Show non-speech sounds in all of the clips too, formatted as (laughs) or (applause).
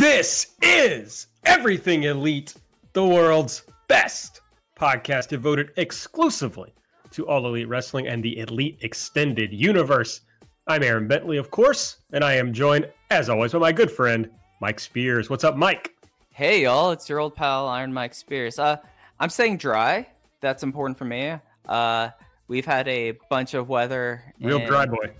This is Everything Elite, the world's best podcast devoted exclusively to all elite wrestling and the elite extended universe. I'm Aaron Bentley, of course, and I am joined, as always, by my good friend, Mike Spears. What's up, Mike? Hey, y'all, it's your old pal, Iron Mike Spears. Uh, I'm staying dry. That's important for me. Uh, we've had a bunch of weather. Real and- dry boy.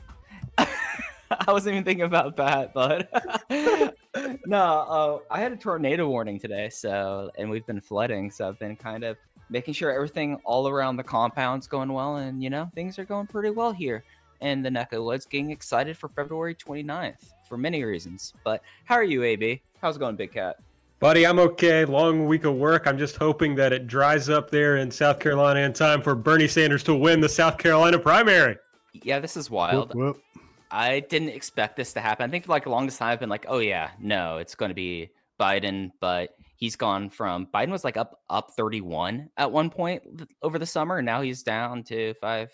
(laughs) I wasn't even thinking about that, but (laughs) no, uh, I had a tornado warning today, so and we've been flooding, so I've been kind of making sure everything all around the compound's going well, and you know things are going pretty well here in the neck of the woods. Getting excited for February 29th for many reasons. But how are you, AB? How's it going, Big Cat? Buddy, I'm okay. Long week of work. I'm just hoping that it dries up there in South Carolina in time for Bernie Sanders to win the South Carolina primary. Yeah, this is wild. Whoop, whoop. I didn't expect this to happen. I think for like the longest time I've been like, oh yeah, no, it's going to be Biden, but he's gone from Biden was like up up 31 at one point over the summer, and now he's down to five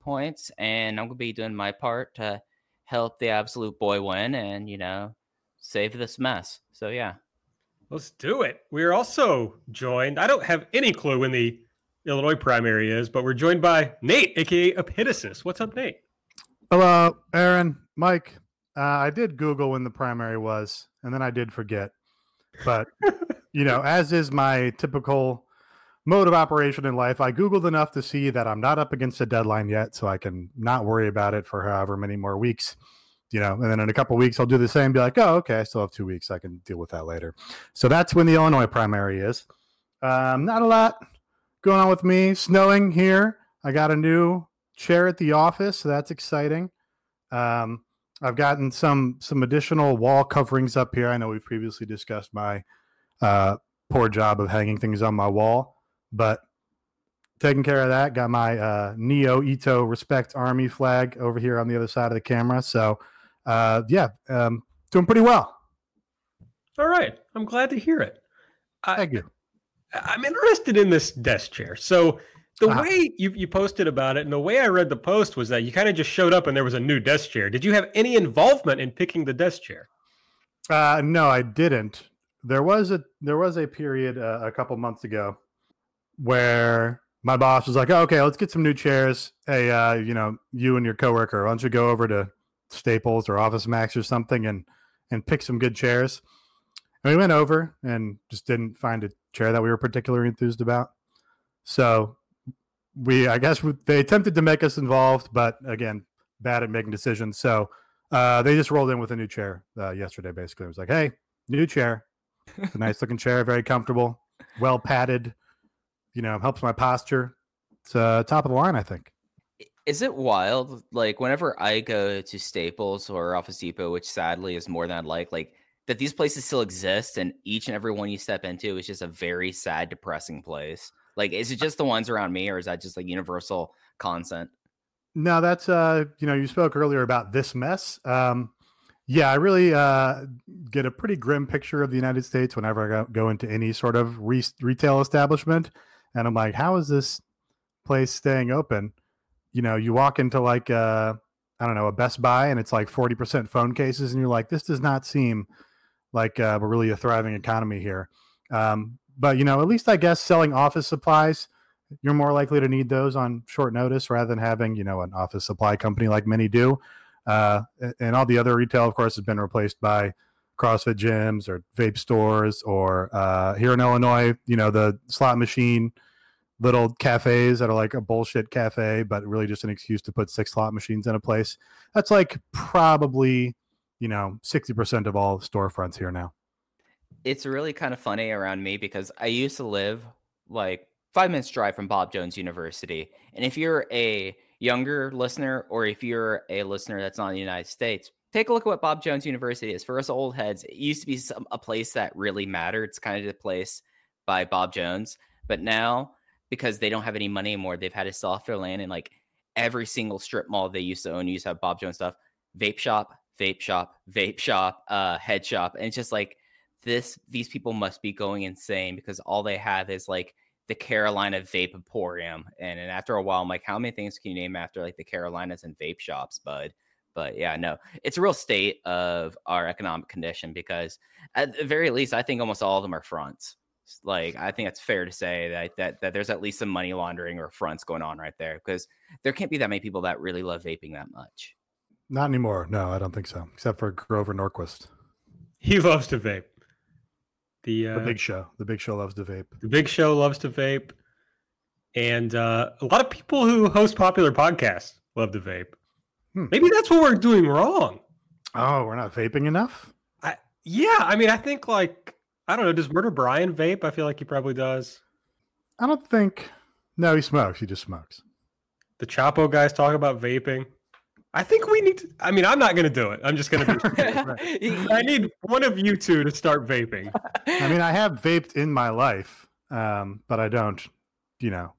points. And I'm gonna be doing my part to help the absolute boy win, and you know, save this mess. So yeah, Let's do it. We're also joined. I don't have any clue when the Illinois primary is, but we're joined by Nate, aka Epitasis. What's up, Nate? Hello, Aaron, Mike. Uh, I did Google when the primary was, and then I did forget. But (laughs) you know, as is my typical mode of operation in life, I Googled enough to see that I'm not up against a deadline yet, so I can not worry about it for however many more weeks. You know, and then in a couple weeks, I'll do the same. Be like, oh, okay, I still have two weeks. I can deal with that later. So that's when the Illinois primary is. Um, not a lot going on with me. Snowing here. I got a new chair at the office, so that's exciting. Um, I've gotten some some additional wall coverings up here. I know we've previously discussed my uh, poor job of hanging things on my wall, but taking care of that. Got my uh, Neo Ito Respect Army flag over here on the other side of the camera. So uh, yeah, um, doing pretty well. All right. I'm glad to hear it. I, Thank you. I'm interested in this desk chair. So the Ah. way you, you posted about it and the way I read the post was that you kind of just showed up and there was a new desk chair. Did you have any involvement in picking the desk chair? Uh, no, I didn't. There was a there was a period uh, a couple months ago where my boss was like, oh, "Okay, let's get some new chairs. Hey, uh, you know, you and your coworker, why don't you go over to Staples or Office Max or something and and pick some good chairs?" And we went over and just didn't find a chair that we were particularly enthused about. So we, I guess, they attempted to make us involved, but again, bad at making decisions. So uh, they just rolled in with a new chair uh, yesterday. Basically, it was like, "Hey, new chair. It's a (laughs) nice looking chair, very comfortable, well padded. You know, helps my posture. It's uh, top of the line, I think." is it wild? Like whenever I go to Staples or Office Depot, which sadly is more than I'd like, like that these places still exist, and each and every one you step into is just a very sad, depressing place. Like, is it just the ones around me, or is that just like universal consent? No, that's uh, you know, you spoke earlier about this mess. Um, yeah, I really uh, get a pretty grim picture of the United States whenever I go, into any sort of re- retail establishment, and I'm like, how is this place staying open? You know, you walk into like uh, I don't know a Best Buy, and it's like forty percent phone cases, and you're like, this does not seem like uh, we're really a thriving economy here. Um, but you know, at least I guess selling office supplies you're more likely to need those on short notice rather than having you know an office supply company like many do. Uh, and all the other retail of course has been replaced by crossfit gyms or vape stores or uh, here in illinois you know the slot machine little cafes that are like a bullshit cafe but really just an excuse to put six slot machines in a place. That's like probably you know 60% of all storefronts here now It's really kind of funny around me because I used to live like five minutes drive from Bob Jones University. And if you're a younger listener or if you're a listener that's not in the United States, take a look at what Bob Jones University is. For us old heads, it used to be some, a place that really mattered. It's kind of the place by Bob Jones, but now because they don't have any money anymore, they've had to sell off their land and like every single strip mall they used to own used to have Bob Jones stuff. Vape shop, vape shop, vape shop, uh, head shop, and it's just like this. These people must be going insane because all they have is like the Carolina Vape Emporium, and, and after a while, I'm like, how many things can you name after like the Carolinas and vape shops, bud? But yeah, no, it's a real state of our economic condition because at the very least, I think almost all of them are fronts. Like I think it's fair to say that that that there's at least some money laundering or fronts going on right there because there can't be that many people that really love vaping that much. Not anymore. No, I don't think so. Except for Grover Norquist. He loves to vape. The, uh, the big show. The big show loves to vape. The big show loves to vape. And uh, a lot of people who host popular podcasts love to vape. Hmm. Maybe that's what we're doing wrong. Oh, we're not vaping enough? I, yeah. I mean, I think like, I don't know. Does Murder Brian vape? I feel like he probably does. I don't think. No, he smokes. He just smokes. The Chapo guys talk about vaping. I think we need to. I mean, I'm not going to do it. I'm just going to be. (laughs) I need one of you two to start vaping. I mean, I have vaped in my life, um, but I don't, you know,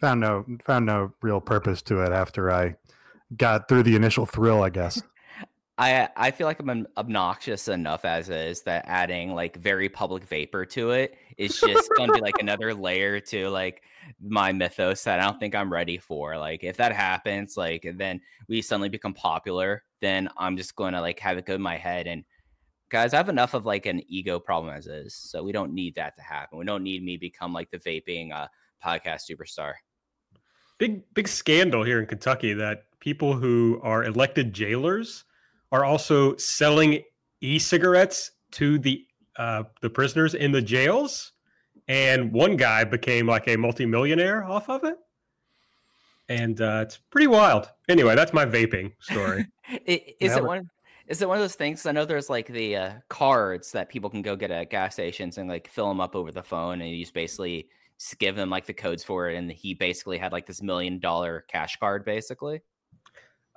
found no found no real purpose to it after I got through the initial thrill, I guess. (laughs) I I feel like I'm obnoxious enough as is that adding like very public vapor to it is just gonna be like another layer to like my mythos that I don't think I'm ready for. Like if that happens, like and then we suddenly become popular, then I'm just gonna like have it go in my head and guys, I have enough of like an ego problem as is, so we don't need that to happen. We don't need me become like the vaping uh, podcast superstar. Big big scandal here in Kentucky that people who are elected jailers are also selling e-cigarettes to the uh, the prisoners in the jails, and one guy became like a multimillionaire off of it. And uh, it's pretty wild. Anyway, that's my vaping story. (laughs) is it one? Is it one of those things? I know there's like the uh, cards that people can go get at gas stations and like fill them up over the phone, and you just basically just give them like the codes for it, and he basically had like this million dollar cash card, basically.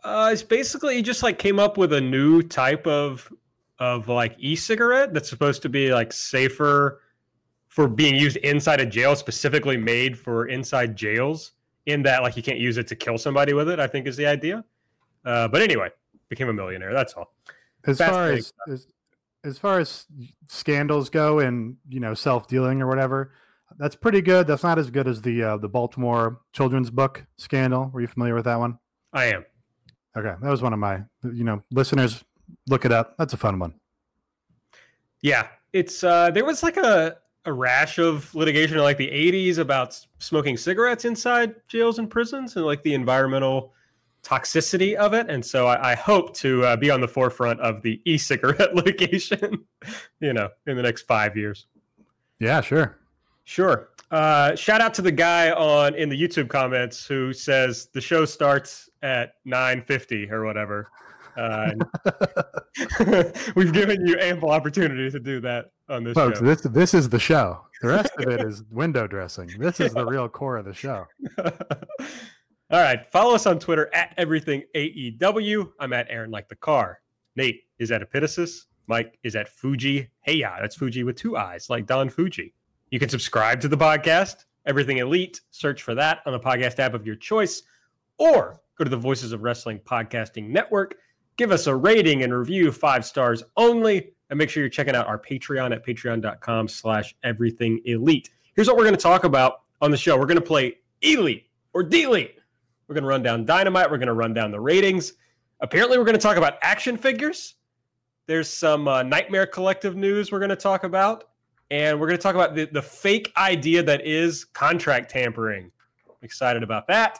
Uh, it's basically he just like came up with a new type of of like e-cigarette that's supposed to be like safer for being used inside a jail, specifically made for inside jails. In that, like you can't use it to kill somebody with it. I think is the idea. Uh, but anyway, became a millionaire. That's all. As far as, as as far as scandals go, and you know, self dealing or whatever, that's pretty good. That's not as good as the uh, the Baltimore children's book scandal. Were you familiar with that one? I am. Okay, that was one of my, you know, listeners. Look it up. That's a fun one. Yeah, it's uh there was like a a rash of litigation in like the 80s about smoking cigarettes inside jails and prisons and like the environmental toxicity of it. And so I, I hope to uh, be on the forefront of the e-cigarette (laughs) litigation, you know, in the next five years. Yeah, sure. Sure. Uh, shout out to the guy on in the YouTube comments who says the show starts at 9:50 or whatever. Uh, (laughs) (laughs) we've given you ample opportunity to do that on this Folks, show. this this is the show. The rest of it (laughs) is window dressing. This is the real core of the show. (laughs) All right, follow us on Twitter at everything AEW. I'm at Aaron like the car. Nate is at Epitasis. Mike is at Fujii. Hey, yeah, that's Fujii with two eyes, like Don Fujii. You can subscribe to the podcast, Everything Elite. Search for that on the podcast app of your choice, or go to the Voices of Wrestling Podcasting Network. Give us a rating and review, five stars only, and make sure you're checking out our Patreon at patreon.com slash everything elite. Here's what we're going to talk about on the show. We're going to play Elite or Delete. We're going to run down Dynamite. We're going to run down the ratings. Apparently, we're going to talk about action figures. There's some uh, Nightmare Collective news we're going to talk about and we're going to talk about the, the fake idea that is contract tampering. I'm excited about that.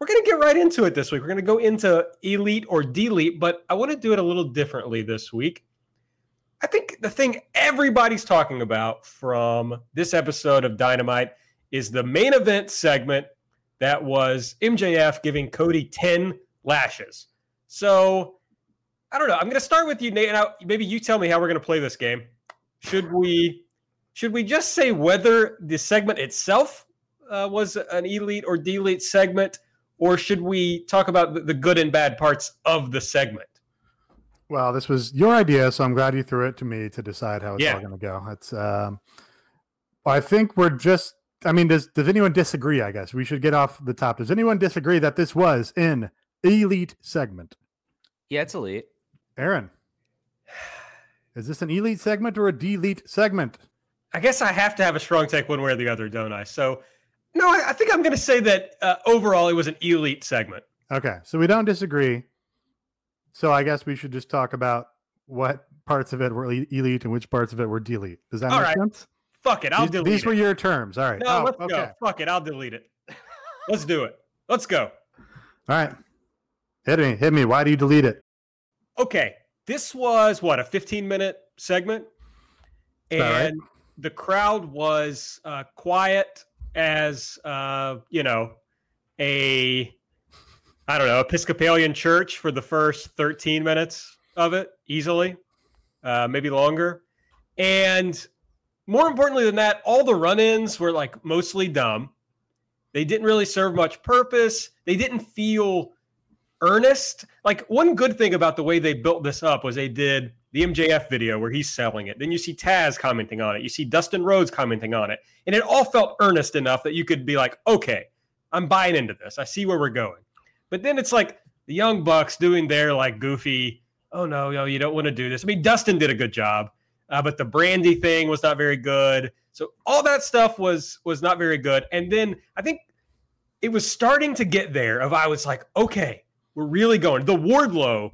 We're going to get right into it this week. We're going to go into elite or delete, but I want to do it a little differently this week. I think the thing everybody's talking about from this episode of Dynamite is the main event segment that was MJF giving Cody 10 lashes. So I don't know. I'm going to start with you, Nate, and I, maybe you tell me how we're going to play this game. Should we should we just say whether the segment itself uh, was an elite or delete segment, or should we talk about the, the good and bad parts of the segment? Well, this was your idea, so I'm glad you threw it to me to decide how it's Yeah. all going to go. It's, um, I think we're just. I mean, does does anyone disagree? I guess we should get off the top. Does anyone disagree that this was in elite segment? Yeah, it's elite. Aaron, is this an elite segment or a delete segment? I guess I have to have a strong take one way or the other, don't I? So, no, I, I think I'm going to say that uh, overall it was an elite segment. Okay, so we don't disagree. So I guess we should just talk about what parts of it were elite and which parts of it were delete. Does that All make right. sense? Fuck it, I'll these, delete these it. were your terms. All right. no, Oh, let's okay. go. Fuck it, I'll delete it. (laughs) let's do it. Let's go. All right. Hit me. Hit me. Why do you delete it? Okay, this was what a 15 minute segment, and right. the crowd was uh, quiet as uh, you know a I don't know Episcopalian church for the first 13 minutes of it easily, uh, maybe longer, and more importantly than that, all the run-ins were like mostly dumb. They didn't really serve much purpose. They didn't feel earnest. Like one good thing about the way they built this up was they did the MJF video where he's selling it. Then you see Taz commenting on it. You see Dustin Rhodes commenting on it. And it all felt earnest enough that you could be like, okay, I'm buying into this. I see where we're going. But then it's like the Young Bucks doing their like goofy, oh no, no, you don't want to do this. I mean, Dustin did a good job, uh, but the Brandi thing was not very good. So all that stuff was was not very good. And then I think it was starting to get there of I was like, okay, we're really going. The Wardlow,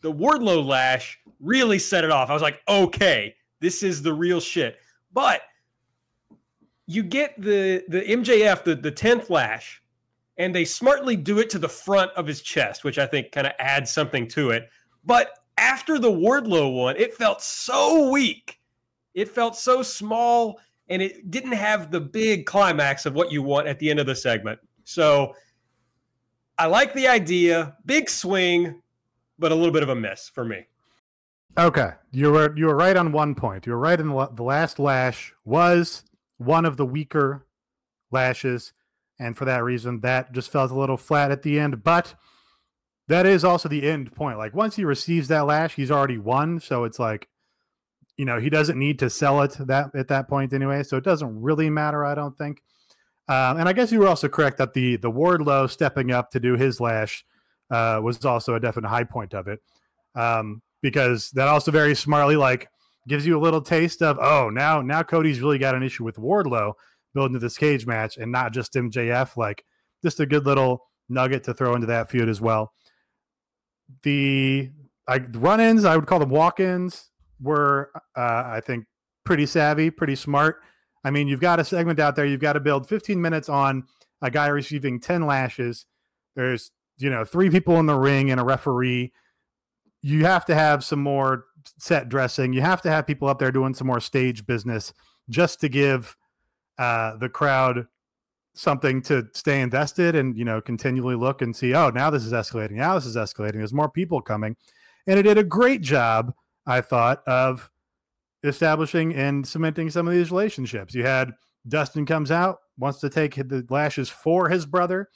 the Wardlow lash really set it off. I was like, okay, this is the real shit. But you get the the MJF, the the tenth lash, and they smartly do it to the front of his chest, which I think kind of adds something to it. But after the Wardlow one, it felt so weak. It felt so small, and it didn't have the big climax of what you want at the end of the segment. So I like the idea, big swing, but a little bit of a miss for me. Okay, you were you were right on one point. You were right in the, the last lash was one of the weaker lashes, and for that reason, that just felt a little flat at the end. But that is also the end point. Like once he receives that lash, he's already won. So it's like, you know, he doesn't need to sell it that at that point anyway. So it doesn't really matter, I don't think. Um, and I guess you were also correct that the the Wardlow stepping up to do his lash uh, was also a definite high point of it. Um, because that also very smartly like gives you a little taste of oh now now Cody's really got an issue with Wardlow building to this cage match and not just MJF like just a good little nugget to throw into that feud as well. The like run-ins I would call them walk-ins were uh, I think pretty savvy, pretty smart. I mean, you've got a segment out there, you've got to build 15 minutes on a guy receiving 10 lashes. There's you know three people in the ring and a referee you have to have some more set dressing. You have to have people up there doing some more stage business just to give uh, the crowd something to stay invested and you know continually look and see. Oh, now this is escalating. Now this is escalating. There's more people coming, and it did a great job, I thought, of establishing and cementing some of these relationships. You had Dustin comes out wants to take the lashes for his brother.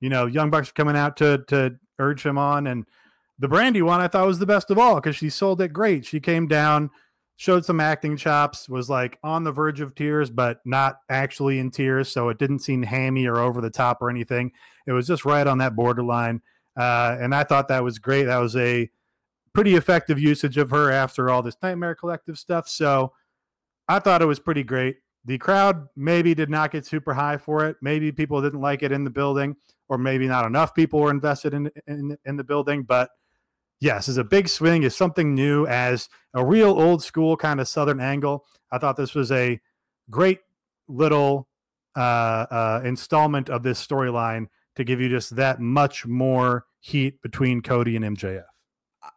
You know, Young Bucks are coming out to to urge him on and the Brandi one I thought was the best of all because she sold it great. She came down, showed some acting chops, was like on the verge of tears, but not actually in tears. So it didn't seem hammy or over the top or anything. It was just right on that borderline. Uh, and I thought that was great. That was a pretty effective usage of her after all this Nightmare Collective stuff. So I thought it was pretty great. The crowd maybe did not get super high for it. Maybe people didn't like it in the building, or maybe not enough people were invested in in, in the building. But yes, is a big swing, is something new as a real old school kind of Southern angle. I thought this was a great little uh, uh, installment of this storyline to give you just that much more heat between Cody and MJF.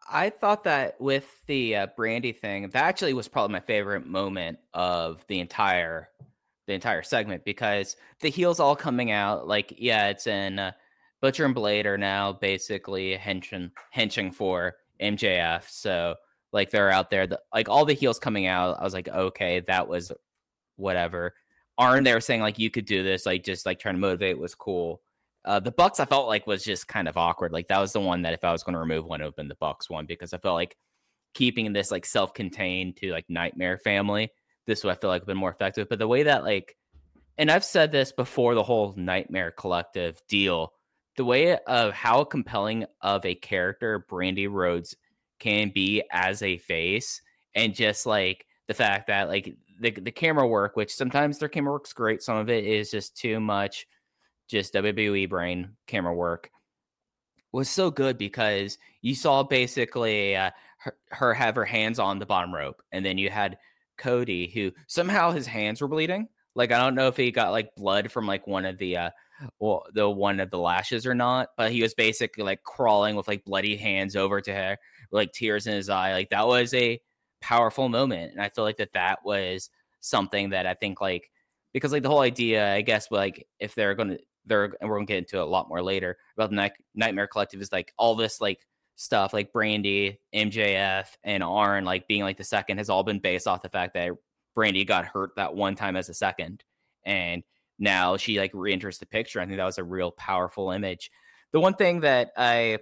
I thought that with the uh, Brandi thing, that actually was probably my favorite moment of the entire the entire segment because the heels all coming out like yeah, it's in uh, Butcher and Blade are now basically henching henching for MJF, so like they're out there, the, like all the heels coming out. I was like, okay, that was whatever. Arn they were saying like you could do this, like just like trying to motivate was cool. Uh, the Bucks I felt like was just kind of awkward. Like that was the one that if I was going to remove one, it would been the Bucks one because I felt like keeping this like self-contained to like Nightmare Family, this would I feel like been more effective. But the way that like, and I've said this before, the whole Nightmare Collective deal, the way of how compelling of a character Brandi Rhodes can be as a face, and just like the fact that like the the camera work, which sometimes their camera work's great, some of it is just too much, just WWE brain camera work was so good because you saw basically uh, her, her have her hands on the bottom rope, and then you had Cody who somehow his hands were bleeding. Like I don't know if he got like blood from like one of the uh well the one of the lashes or not, but he was basically like crawling with like bloody hands over to her, like tears in his eye. Like that was a powerful moment, and I feel like that that was something that I think like because like the whole idea, I guess, like if they're gonna they're and we're gonna get into a lot more later about the Night- Nightmare Collective is like all this like stuff like Brandi, MJF, and Arn like being like the second has all been based off the fact that Brandi got hurt that one time as a second, and now she like reenters the picture. I think that was a real powerful image. The one thing that I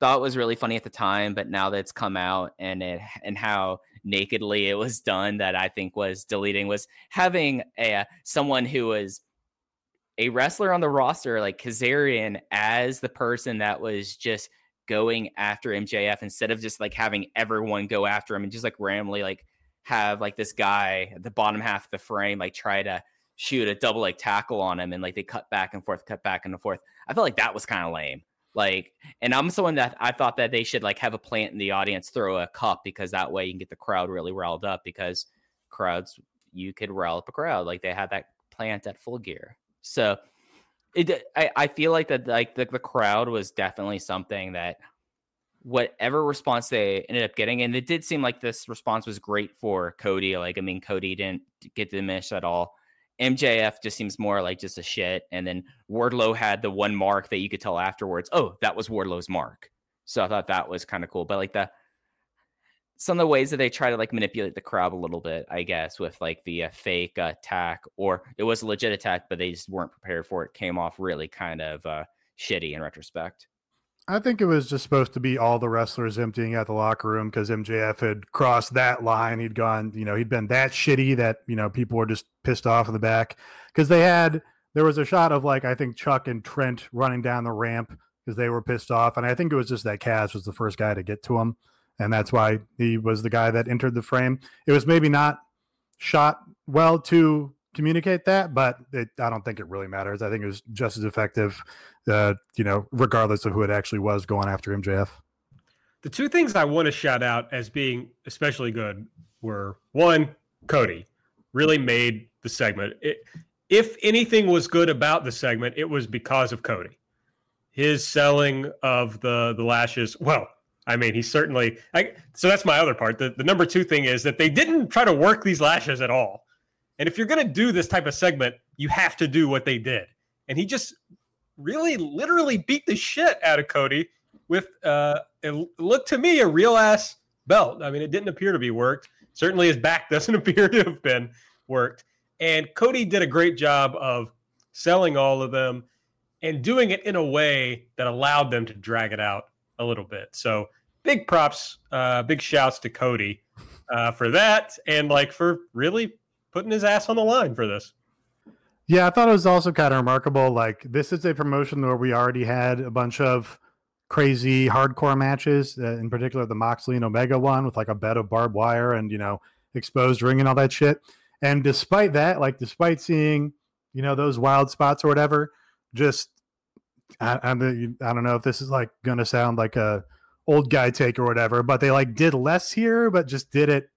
thought was really funny at the time, but now that it's come out and it and how nakedly it was done, that I think was deleting was having a uh, someone who was a wrestler on the roster like Kazarian as the person that was just going after MJF instead of just like having everyone go after him and just like randomly like have like this guy at the bottom half of the frame like try to shoot a double like tackle on him and like they cut back and forth, cut back and forth. I felt like that was kind of lame. Like, and I'm someone that I thought that they should like have a plant in the audience throw a cup because that way you can get the crowd really riled up because crowds you could rile up a crowd like they had that plant at full gear. So it uh, I, I feel like that like the, the crowd was definitely something that whatever response they ended up getting, and it did seem like this response was great for Cody. Like, I mean, Cody didn't get diminished at all. MJF just seems more like just a shit. And then Wardlow had the one mark that you could tell afterwards, oh, that was Wardlow's mark. So I thought that was kind of cool. But like the some of the ways that they try to like manipulate the crowd a little bit, I guess, with like the uh, fake uh, attack, or it was a legit attack, but they just weren't prepared for it, came off really kind of uh, shitty in retrospect. I think it was just supposed to be all the wrestlers emptying out the locker room because MJF had crossed that line. He'd gone, you know, he'd been that shitty that, you know, people were just pissed off in the back because they had, there was a shot of like, I think Chuck and Trent running down the ramp because they were pissed off. And I think it was just that Kaz was the first guy to get to him and that's why he was the guy that entered the frame. It was maybe not shot well to communicate that, but it, I don't think it really matters. I think it was just as effective, uh, you know, regardless of who it actually was going after MJF. The two things I want to shout out as being especially good were one, Cody really made the segment. It, if anything was good about the segment, it was because of Cody. His selling of the the lashes, well, I mean, he certainly. I, so that's my other part. The, the number two thing is that they didn't try to work these lashes at all. And if you're going to do this type of segment, you have to do what they did. And he just really, literally beat the shit out of Cody with, uh, it looked to me, a real ass belt. I mean, it didn't appear to be worked. Certainly his back (laughs) doesn't appear to have been worked. And Cody did a great job of selling all of them and doing it in a way that allowed them to drag it out a little bit. So big props, uh, big shouts to Cody uh, for that, and like for really putting his ass on the line for this. Yeah, I thought it was also kind of remarkable. Like this is a promotion where we already had a bunch of crazy hardcore matches, uh, in particular the Moxley and Omega one with like a bed of barbed wire and you know exposed ring and all that shit. And despite that, like despite seeing you know those wild spots or whatever, just I, I, I don't know if this is like gonna sound like a old guy take or whatever, but they like did less here, but just did it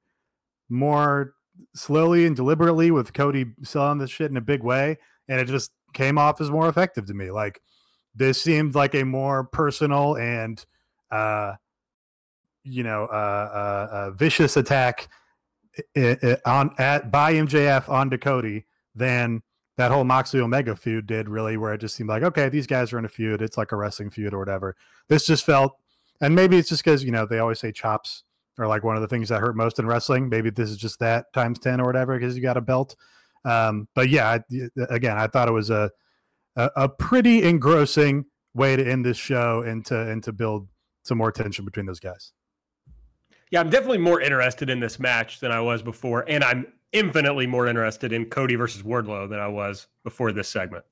more slowly and deliberately with Cody selling this shit in a big way, and it just came off as more effective to me. Like this seemed like a more personal and uh you know uh, uh, uh vicious attack on at by MJF onto Cody than that whole Moxley Omega feud did really, where it just seemed like, okay, these guys are in a feud. It's like a wrestling feud or whatever. This just felt, and maybe it's just because, you know, they always say chops are like one of the things that hurt most in wrestling. Maybe this is just that times 10 or whatever because you got a belt. Um, but yeah, again, I thought it was a, a, a pretty engrossing way to end this show and to, and to build some more tension between those guys. Yeah, I'm definitely more interested in this match than I was before, and I'm infinitely more interested in Cody versus Wardlow than I was before this segment.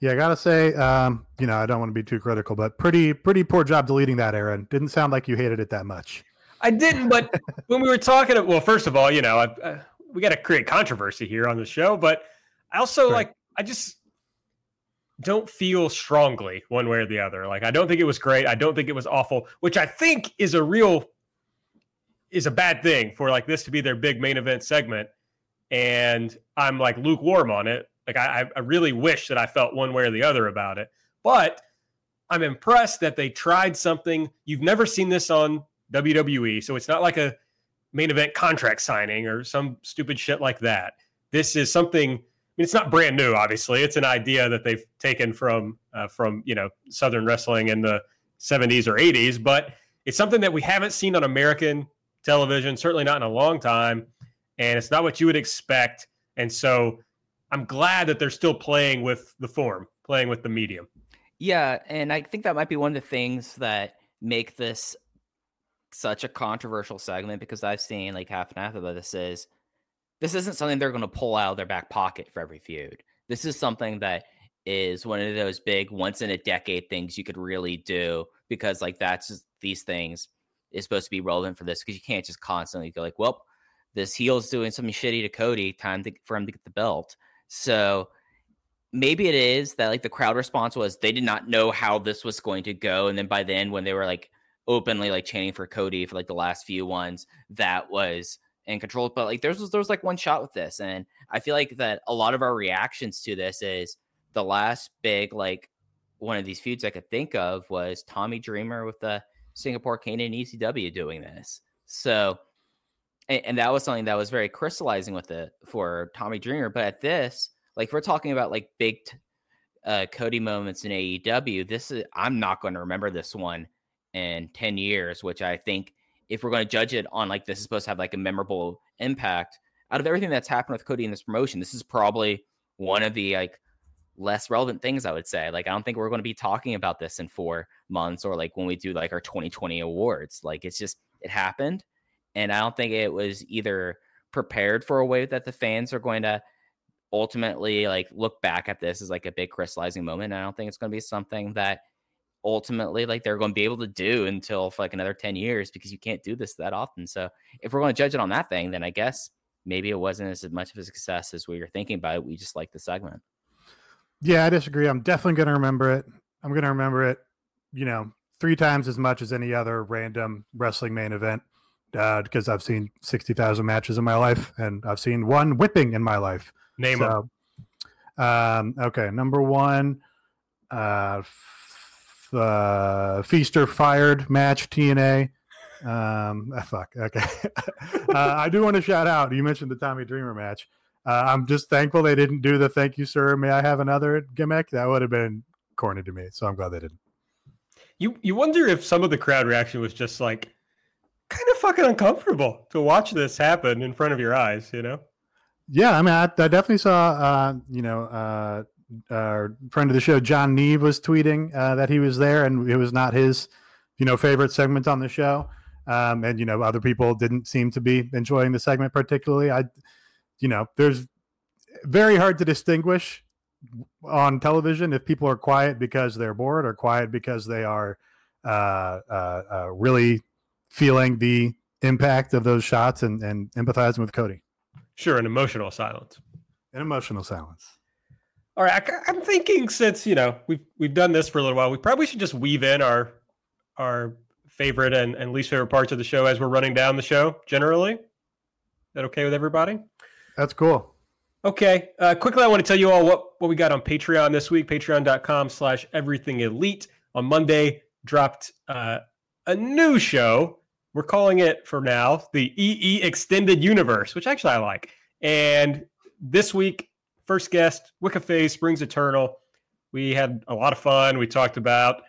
Yeah, I gotta say, um, you know, I don't want to be too critical, but pretty pretty poor job deleting that, Aaron. Didn't sound like you hated it that much. I didn't, but (laughs) when we were talking, well, first of all, you know, I, I, we got to create controversy here on the show, but I also right. like, I just don't feel strongly one way or the other. Like, I don't think it was great. I don't think it was awful, which I think is a real is a bad thing for like this to be their big main event segment. And I'm like lukewarm on it. Like, I, I really wish that I felt one way or the other about it, but I'm impressed that they tried something. You've never seen this on WWE. So it's not like a main event contract signing or some stupid shit like that. This is something. I mean, it's not brand new. Obviously, it's an idea that they've taken from uh, from you know Southern wrestling in the 70s or 80s, but it's something that we haven't seen on American television, certainly not in a long time, and it's not what you would expect. And so, I'm glad that they're still playing with the form, playing with the medium. Yeah, and I think that might be one of the things that make this such a controversial segment because I've seen like half and half of this is this isn't something they're going to pull out of their back pocket for every feud. This is something that is one of those big once in a decade things you could really do because like that's just, these things is supposed to be relevant for this because you can't just constantly go like, well, this heel's doing something shitty to Cody, time to, for him to get the belt. So maybe it is that like the crowd response was they did not know how this was going to go, and then by then when they were like openly like chanting for Cody for like the last few ones that was in control. But like there's was there's like one shot with this, and I feel like that a lot of our reactions to this is the last big like one of these feuds I could think of was Tommy Dreamer with the Singapore cane and ECW doing this. So and, and that was something that was very crystallizing with it for Tommy Dreamer. But at this, like we're talking about like big uh, Cody moments in AEW, this is I'm not going to remember this one in 10 years, which I think if we're going to judge it on like this is supposed to have like a memorable impact out of everything that's happened with Cody in this promotion, this is probably one of the like less relevant things I would say. Like I don't think we're going to be talking about this in 4 months or like when we do like our 2020 awards. Like it's just it happened and I don't think it was either prepared for a way that the fans are going to ultimately like look back at this as like a big crystallizing moment. And I don't think it's going to be something that ultimately like they're going to be able to do until for like another 10 years because you can't do this that often. So if we're going to judge it on that thing, then I guess maybe it wasn't as much of a success as we were thinking about it. We just like the segment. Yeah, I disagree. I'm definitely going to remember it. I'm going to remember it, you know, three times as much as any other random wrestling main event uh, because I've seen 60,000 matches in my life and I've seen one whipping in my life. Name so, them. Um, okay, number one, uh, uh, Feast or Fired match TNA. Um, ah, fuck. Okay. (laughs) uh, I do want to shout out. You mentioned the Tommy Dreamer match. Uh, I'm just thankful they didn't do the "Thank you, sir. May I have another?" gimmick. That would have been corny to me. So I'm glad they didn't. You you wonder if some of the crowd reaction was just like kind of fucking uncomfortable to watch this happen in front of your eyes. You know? Yeah, I mean, I, I definitely saw. Uh, you know, uh, our friend of the show, John Neve, was tweeting uh, that he was there, and it was not his, you know, favorite segment on the show. Um, and you know, other people didn't seem to be enjoying the segment particularly. I, you know, there's very hard to distinguish on television if people are quiet because they're bored or quiet because they are uh, uh, uh, really feeling the impact of those shots and, and empathizing with Cody. Sure, an emotional silence. An emotional silence. All right, I, am thinking since you know we've we've done this for a little while, we probably should just weave in our our favorite and, and least favorite parts of the show as we're running down the show. Generally, Is that okay with everybody? That's cool. Okay, uh, quickly, I want to tell you all what what we got on Patreon this week. Patreon.com/slash Everything Elite on Monday dropped uh, a new show. We're calling it for now the EE Extended Universe, which actually I like. And this week first guest, Wicca Phase, Springs Eternal. We had a lot of fun. We talked about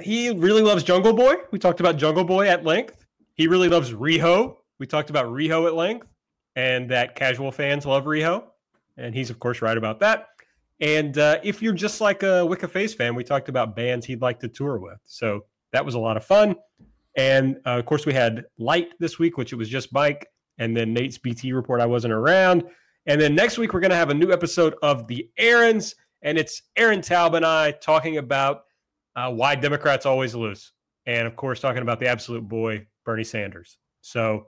he really loves Jungle Boy. We talked about Jungle Boy at length. He really loves Riho. We talked about Riho at length, and that casual fans love Riho, and he's of course right about that. And uh, if you're just like a Wicca Phase fan, we talked about bands he'd like to tour with. So that was a lot of fun. And uh, of course, we had Light this week, which it was just Mike, and then Nate's BT report. I wasn't around. And then next week, we're going to have a new episode of The Aarons, and it's Aaron Taub and I talking about uh, why Democrats always lose. And of course, talking about the absolute boy, Bernie Sanders. So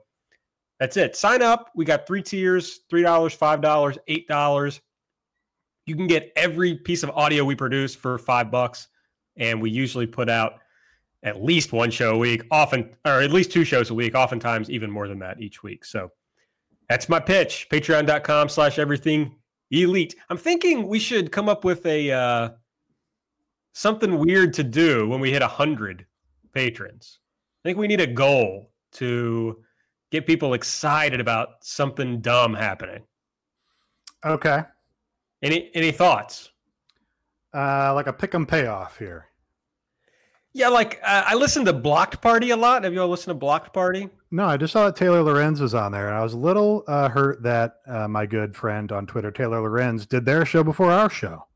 that's it. Sign up. We got three tiers $3, $5, $8. You can get every piece of audio we produce for five bucks. And we usually put out at least one show a week, often, or at least two shows a week, oftentimes even more than that each week. So that's my pitch. Patreon.com slash everything elite. I'm thinking we should come up with a uh, something weird to do when we hit a hundred patrons. I think we need a goal to get people excited about something dumb happening. Okay. Any any thoughts? Uh, like a pick 'em payoff here. Yeah, like uh, I listen to Blocked Party a lot. Have you all listened to Blocked Party? No, I just saw that Taylor Lorenz was on there, and I was a little uh, hurt that uh, my good friend on Twitter, Taylor Lorenz, did their show before our show.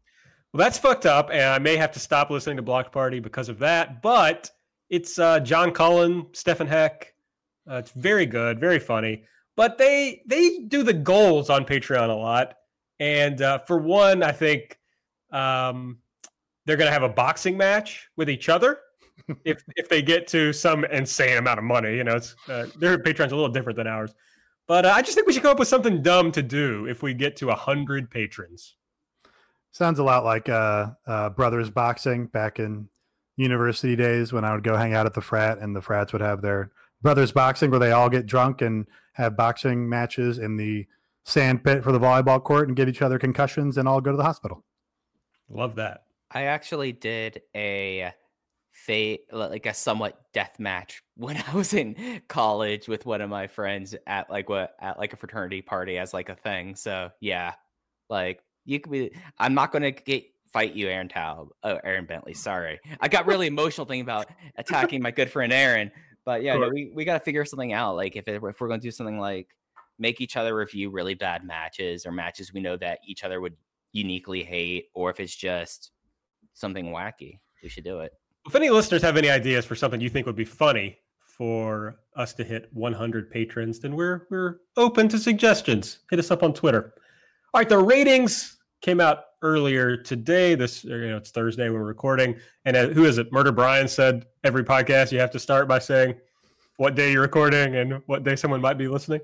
Well, that's fucked up, and I may have to stop listening to Blocked Party because of that. But it's uh, John Cullen, Stefan Heck. Uh, it's very good, very funny. But they they do the goals on Patreon a lot, and uh, for one, I think um, they're going to have a boxing match with each other if if they get to some insane amount of money. You know, it's uh, their Patreon's a little different than ours. But uh, I just think we should come up with something dumb to do if we get to a hundred patrons. Sounds a lot like uh, uh, brothers boxing back in university days when I would go hang out at the frat, and the frats would have their brothers boxing where they all get drunk and have boxing matches in the sand pit for the volleyball court and give each other concussions and all go to the hospital. Love that. I actually did a fate like a somewhat death match (laughs) when I was in college with one of my friends at like what at like a fraternity party as like a thing. So yeah, like you could be. I'm not gonna get fight you, Aaron Taub. Oh, Aaron Bentley. Sorry, I got really emotional thinking about attacking my good friend Aaron. But yeah, no, we we got to figure something out. Like if it, if we're gonna do something like make each other review really bad matches or matches we know that each other would uniquely hate, or if it's just something wacky, we should do it. If any listeners have any ideas for something you think would be funny for us to hit 100 patrons, then we're we're open to suggestions. Hit us up on Twitter. All right, the ratings came out earlier today. This you know it's Thursday we're recording, and uh, who is it? Murder Brian said every podcast you have to start by saying what day you're recording and what day someone might be listening.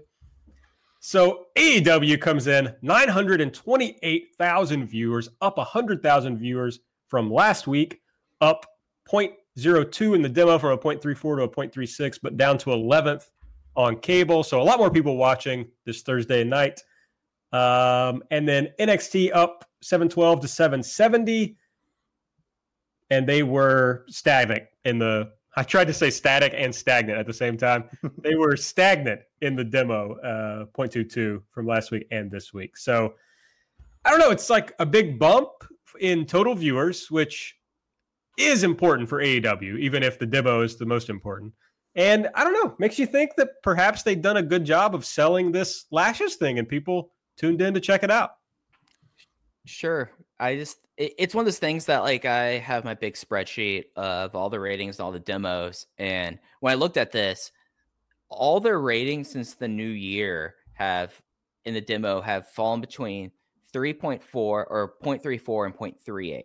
So AEW comes in 928,000 viewers, up 100,000 viewers from last week, up 0.02 in the demo from a 0.34 to a 0.36, but down to 11th on cable. So a lot more people watching this Thursday night. Um, and then NXT up 712 to 770. And they were stagnant in the, (laughs) I tried to say static and stagnant at the same time. (laughs) they were stagnant in the demo, uh, 0.22 from last week and this week. So I don't know. It's like a big bump in total viewers, which is important for AEW, even if the demo is the most important. And I don't know, makes you think that perhaps they've done a good job of selling this lashes thing and people tuned in to check it out. Sure. I just, it, it's one of those things that like I have my big spreadsheet of all the ratings all the demos. And when I looked at this, all their ratings since the new year have in the demo have fallen between 3.4 or 0.34 and 0.38.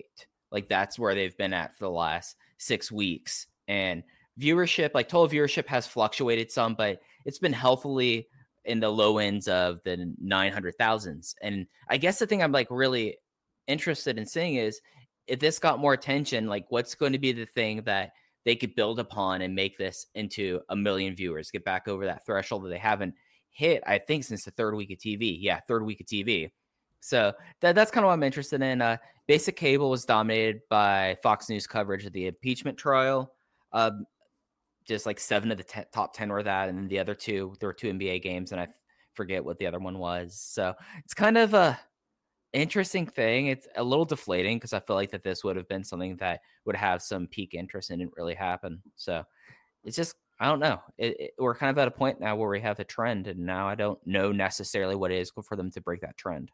Like that's where they've been at for the last six weeks. And viewership, like total viewership has fluctuated some, but it's been healthily in the low ends of the 900,000s. And I guess the thing I'm like really interested in seeing is if this got more attention, like what's going to be the thing that they could build upon and make this into a million viewers, get back over that threshold that they haven't hit, I think, since the third week of TV. Yeah, third week of TV. So that, that's kind of what I'm interested in. Uh, basic cable was dominated by Fox News coverage of the impeachment trial. Um, just like seven of the t- top 10 were that. And then the other two, there were two NBA games, and I f- forget what the other one was. So it's kind of a interesting thing. It's a little deflating because I feel like that this would have been something that would have some peak interest and didn't really happen. So it's just I don't know. It, it, we're kind of at a point now where we have a trend, and now I don't know necessarily what it is for them to break that trend.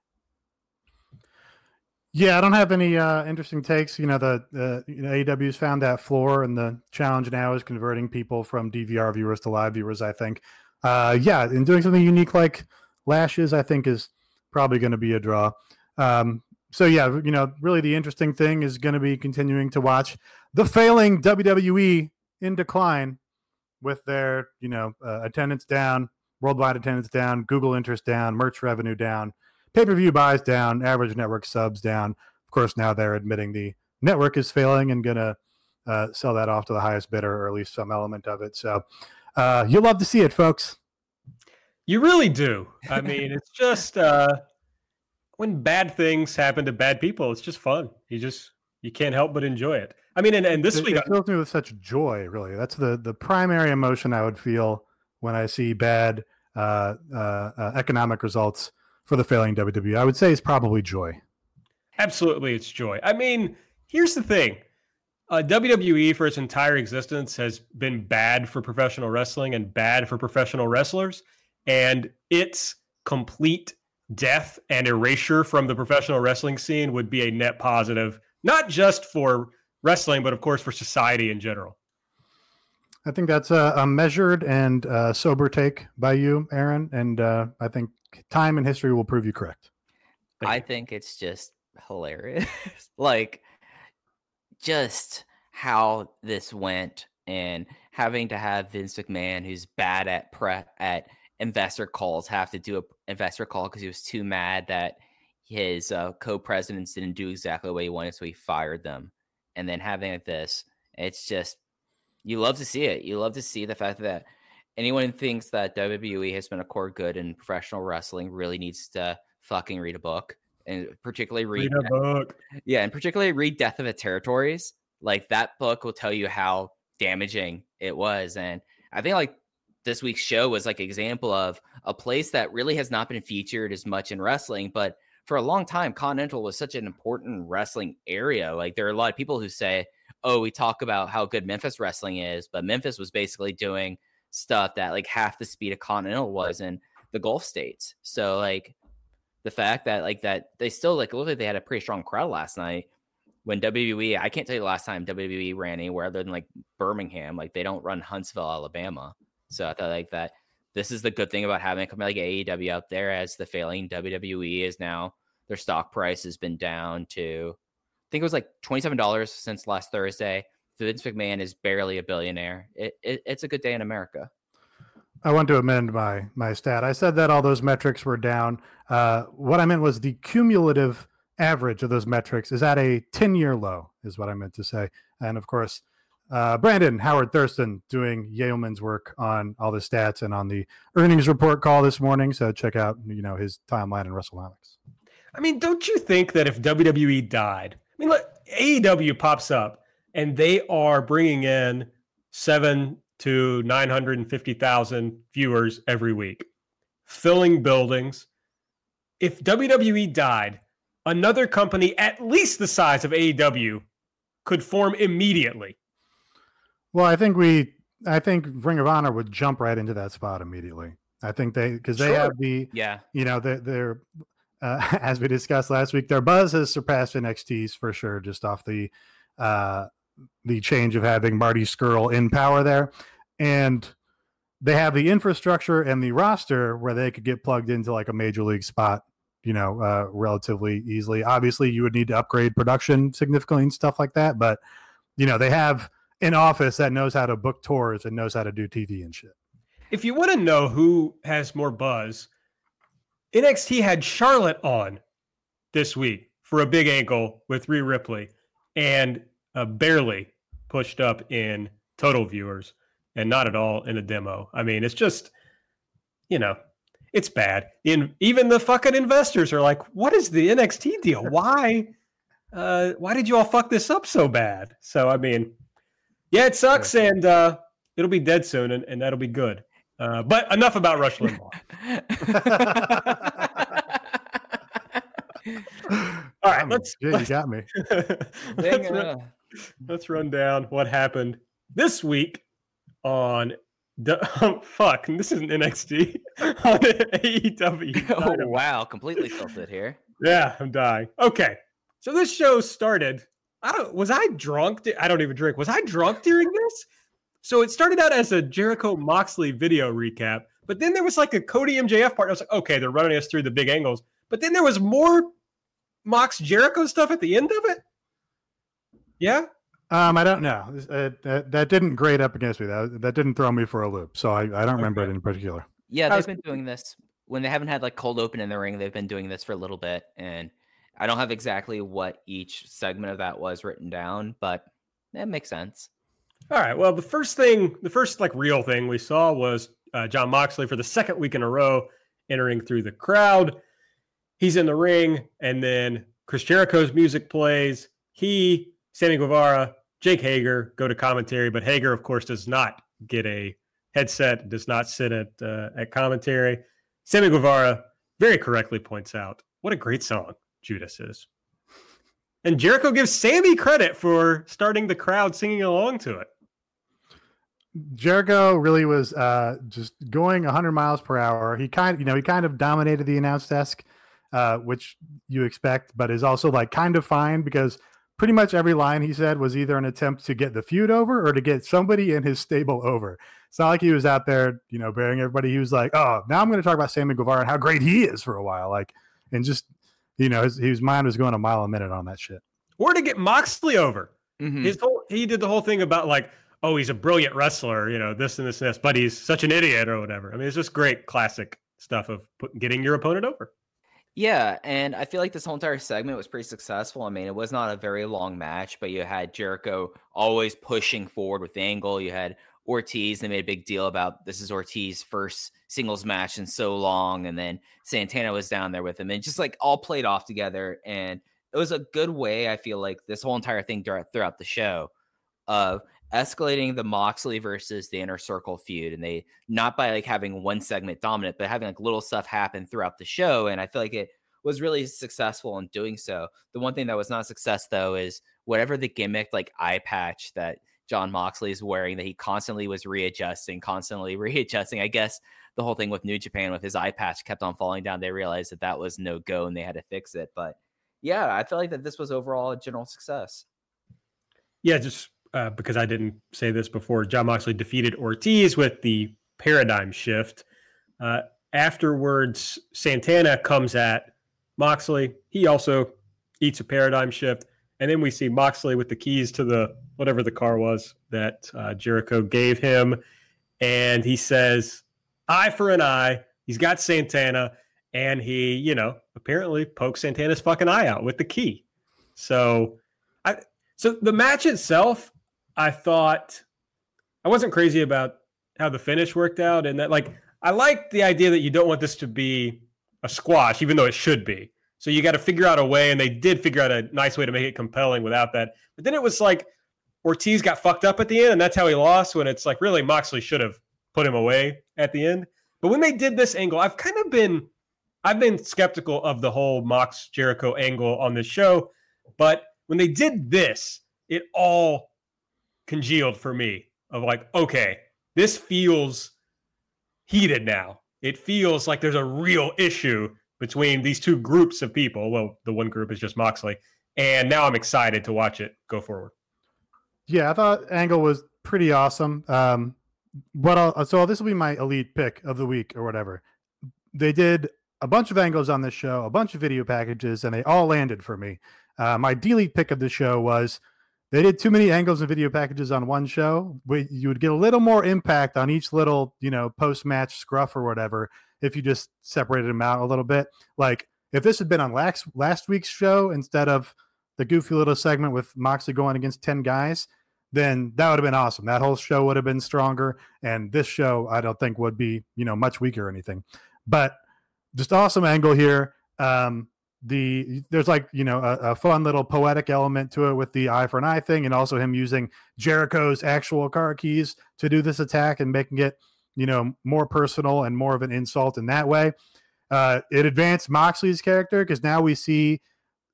Yeah, I don't have any uh, interesting takes. You know, the, the you know, AEW's found that floor, and the challenge now is converting people from DVR viewers to live viewers. I think, uh, yeah, and doing something unique like lashes, I think, is probably going to be a draw. Um, so yeah, you know, really the interesting thing is going to be continuing to watch the failing WWE in decline with their you know uh, attendance down, worldwide attendance down, Google interest down, merch revenue down pay per view buys down, average network subs down. Of course, now they're admitting the network is failing and going to uh, sell that off to the highest bidder or at least some element of it. So uh, you'll love to see it, folks. You really do. I (laughs) mean, it's just uh, when bad things happen to bad people, it's just fun. You just you can't help but enjoy it. I mean, and, and this it, week it fills me with such joy. Really, that's the the primary emotion I would feel when I see bad uh, uh, uh economic results for the failing WWE. I would say is probably joy. Absolutely, it's joy. I mean, here's the thing. Uh, WWE for its entire existence has been bad for professional wrestling and bad for professional wrestlers. And its complete death and erasure from the professional wrestling scene would be a net positive, not just for wrestling, but of course for society in general. I think that's a, a measured and uh, sober take by you, Aaron. And uh, I think time and history will prove you correct. Thank I you. think it's just hilarious. (laughs) like just how this went and having to have Vince McMahon who's bad at pre at investor calls have to do a investor call because he was too mad that his uh, co-presidents didn't do exactly what he wanted, so he fired them. And then having this, it's just you love to see it. You love to see the fact that anyone who thinks that WWE has been a core good in professional wrestling really needs to fucking read a book and particularly read, read a book. Yeah, and particularly read Death of the Territories. Like that book will tell you how damaging it was. And I think like this week's show was like example of a place that really has not been featured as much in wrestling, but for a long time, Continental was such an important wrestling area. Like there are a lot of people who say, "Oh, we talk about how good Memphis wrestling is," but Memphis was basically doing stuff that like half the speed of Continental was in the Gulf states. So like the fact that like that they still like looked like they had a pretty strong crowd last night when WWE I can't tell you the last time WWE ran anywhere other than like Birmingham. Like they don't run Huntsville, Alabama. So I thought like that this is the good thing about having a company like AEW out there as the failing WWE is now their stock price has been down to I think it was like $27 since last Thursday. Vince McMahon is barely a billionaire. It, it, it's a good day in America. I want to amend my my stat. I said that all those metrics were down. Uh, what I meant was the cumulative average of those metrics is at a 10 year low, is what I meant to say. And of course, uh, Brandon Howard Thurston doing Yeoman's work on all the stats and on the earnings report call this morning. So check out you know his timeline in WrestleNomics. I mean, don't you think that if WWE died, I mean, look, AEW pops up and they are bringing in seven to 950,000 viewers every week, filling buildings. If WWE died, another company at least the size of AEW could form immediately. Well, I think we, I think Ring of Honor would jump right into that spot immediately. I think they, because they sure. have the, yeah, you know, they're, they're uh, (laughs) as we discussed last week, their buzz has surpassed NXT's for sure, just off the, uh, the change of having Marty Scurll in power there. And they have the infrastructure and the roster where they could get plugged into like a major league spot, you know, uh, relatively easily. Obviously, you would need to upgrade production significantly and stuff like that. But, you know, they have an office that knows how to book tours and knows how to do TV and shit. If you want to know who has more buzz, NXT had Charlotte on this week for a big angle with Rhea Ripley. And uh, barely pushed up in total viewers and not at all in a demo. I mean, it's just, you know, it's bad. In even the fucking investors are like, "What is the NXT deal? Why, uh, why did you all fuck this up so bad?" So I mean, yeah, it sucks, and uh, it'll be dead soon, and, and that'll be good. Uh, but enough about Rush Limbaugh. (laughs) all right, let's. Yeah, you got me. (laughs) let's, run, let's run down what happened this week on the (laughs) oh, fuck. This isn't NXT (laughs) on AEW. (laughs) oh wow, completely tilted here. Yeah, I'm dying. Okay, So this show started. I don't. Was I drunk? I don't even drink. Was I drunk during this? So it started out as a Jericho Moxley video recap, but then there was like a Cody MJF part. I was like, okay, they're running us through the big angles. But then there was more Mox Jericho stuff at the end of it. Yeah. Um, I don't know. Uh, that, that didn't grade up against me. That that didn't throw me for a loop. So I, I don't remember Okay. it in particular. Yeah, they've been doing this when they haven't had like cold open in the ring. They've been doing this for a little bit, and I don't have exactly what each segment of that was written down, but that makes sense. All right. Well, the first thing, the first like real thing we saw was uh, Jon Moxley for the second week in a row entering through the crowd. He's in the ring, and then Chris Jericho's music plays. He, Sammy Guevara, Jake Hager go to commentary, but Hager, of course, does not get a headset, does not sit at uh, at commentary. Sammy Guevara very correctly points out what a great song Judas is. And Jericho gives Sammy credit for starting the crowd singing along to it. Jericho really was uh, just going 100 miles per hour. He kind, you know, he kind of dominated the announce desk, uh, which you expect, but is also like kind of fine because pretty much every line he said was either an attempt to get the feud over or to get somebody in his stable over. It's not like he was out there, you know, bearing everybody. He was like, "Oh, now I'm going to talk about Sammy Guevara and how great he is for a while," like, and just, you know, his, his mind was going a mile a minute on that shit. Or to get Moxley over. Mhm. His whole he did the whole thing about like, oh, he's a brilliant wrestler, you know, this and this and this, but he's such an idiot or whatever. I mean, it's just great classic stuff of put, getting your opponent over. Yeah, and I feel like this whole entire segment was pretty successful. I mean, it was not a very long match, but you had Jericho always pushing forward with Angle. You had Ortiz. They made a big deal about this is Ortiz's first singles match in so long, and then Santana was down there with him, and just like all played off together. And it was a good way. I feel like this whole entire thing throughout throughout the show of escalating the Moxley versus the inner circle feud. And they not by like having one segment dominant, but having like little stuff happen throughout the show. And I feel like it was really successful in doing so. The one thing that was not success though is whatever the gimmick like eye patch that Jon Moxley is wearing that he constantly was readjusting, constantly (laughs) readjusting. I guess the whole thing with New Japan with his eye patch kept on falling down. They realized that that was no go and they had to fix it. But yeah, I feel like that this was overall a general success. Yeah, just uh, because I didn't say this before, Jon Moxley defeated Ortiz with the paradigm shift. Uh, afterwards, Santana comes at Moxley. He also eats a paradigm shift. And then we see Moxley with the keys to the whatever the car was that uh, Jericho gave him. And he says, eye for an eye. He's got Santana. And he, you know, apparently pokes Santana's fucking eye out with the key. So I so the match itself, I thought I wasn't crazy about how the finish worked out, and that like I like the idea that you don't want this to be a squash, even though it should be. So you got to figure out a way, and they did figure out a nice way to make it compelling without that. But then it was like Ortiz got fucked up at the end, and that's how he lost. When it's like really Moxley should have put him away at the end. But when they did this angle, I've kind of been I've been skeptical of the whole Mox Jericho angle on this show, but when they did this, it all congealed for me of like, okay, this feels heated now. It feels like there's a real issue between these two groups of people. Well, the one group is just Moxley. And now I'm excited to watch it go forward. Yeah, I thought Angle was pretty awesome. Um, I'll, so this will be my elite pick of the week or whatever. They did a bunch of angles on this show, a bunch of video packages, and they all landed for me. Uh, my delete pick of the show was they did too many angles and video packages on one show. You would get a little more impact on each little, you know, post match scruff or whatever if you just separated them out a little bit. Like if this had been on last last week's show instead of the goofy little segment with Moxley going against ten guys, then that would have been awesome. That whole show would have been stronger, and this show I don't think would be, you know, much weaker or anything. But just awesome angle here. Um, the there's like you know a, a, fun little poetic element to it with the eye for an eye thing, and also him using Jericho's actual car keys to do this attack and making it you know more personal and more of an insult in that way. Uh, it advanced Moxley's character because now we see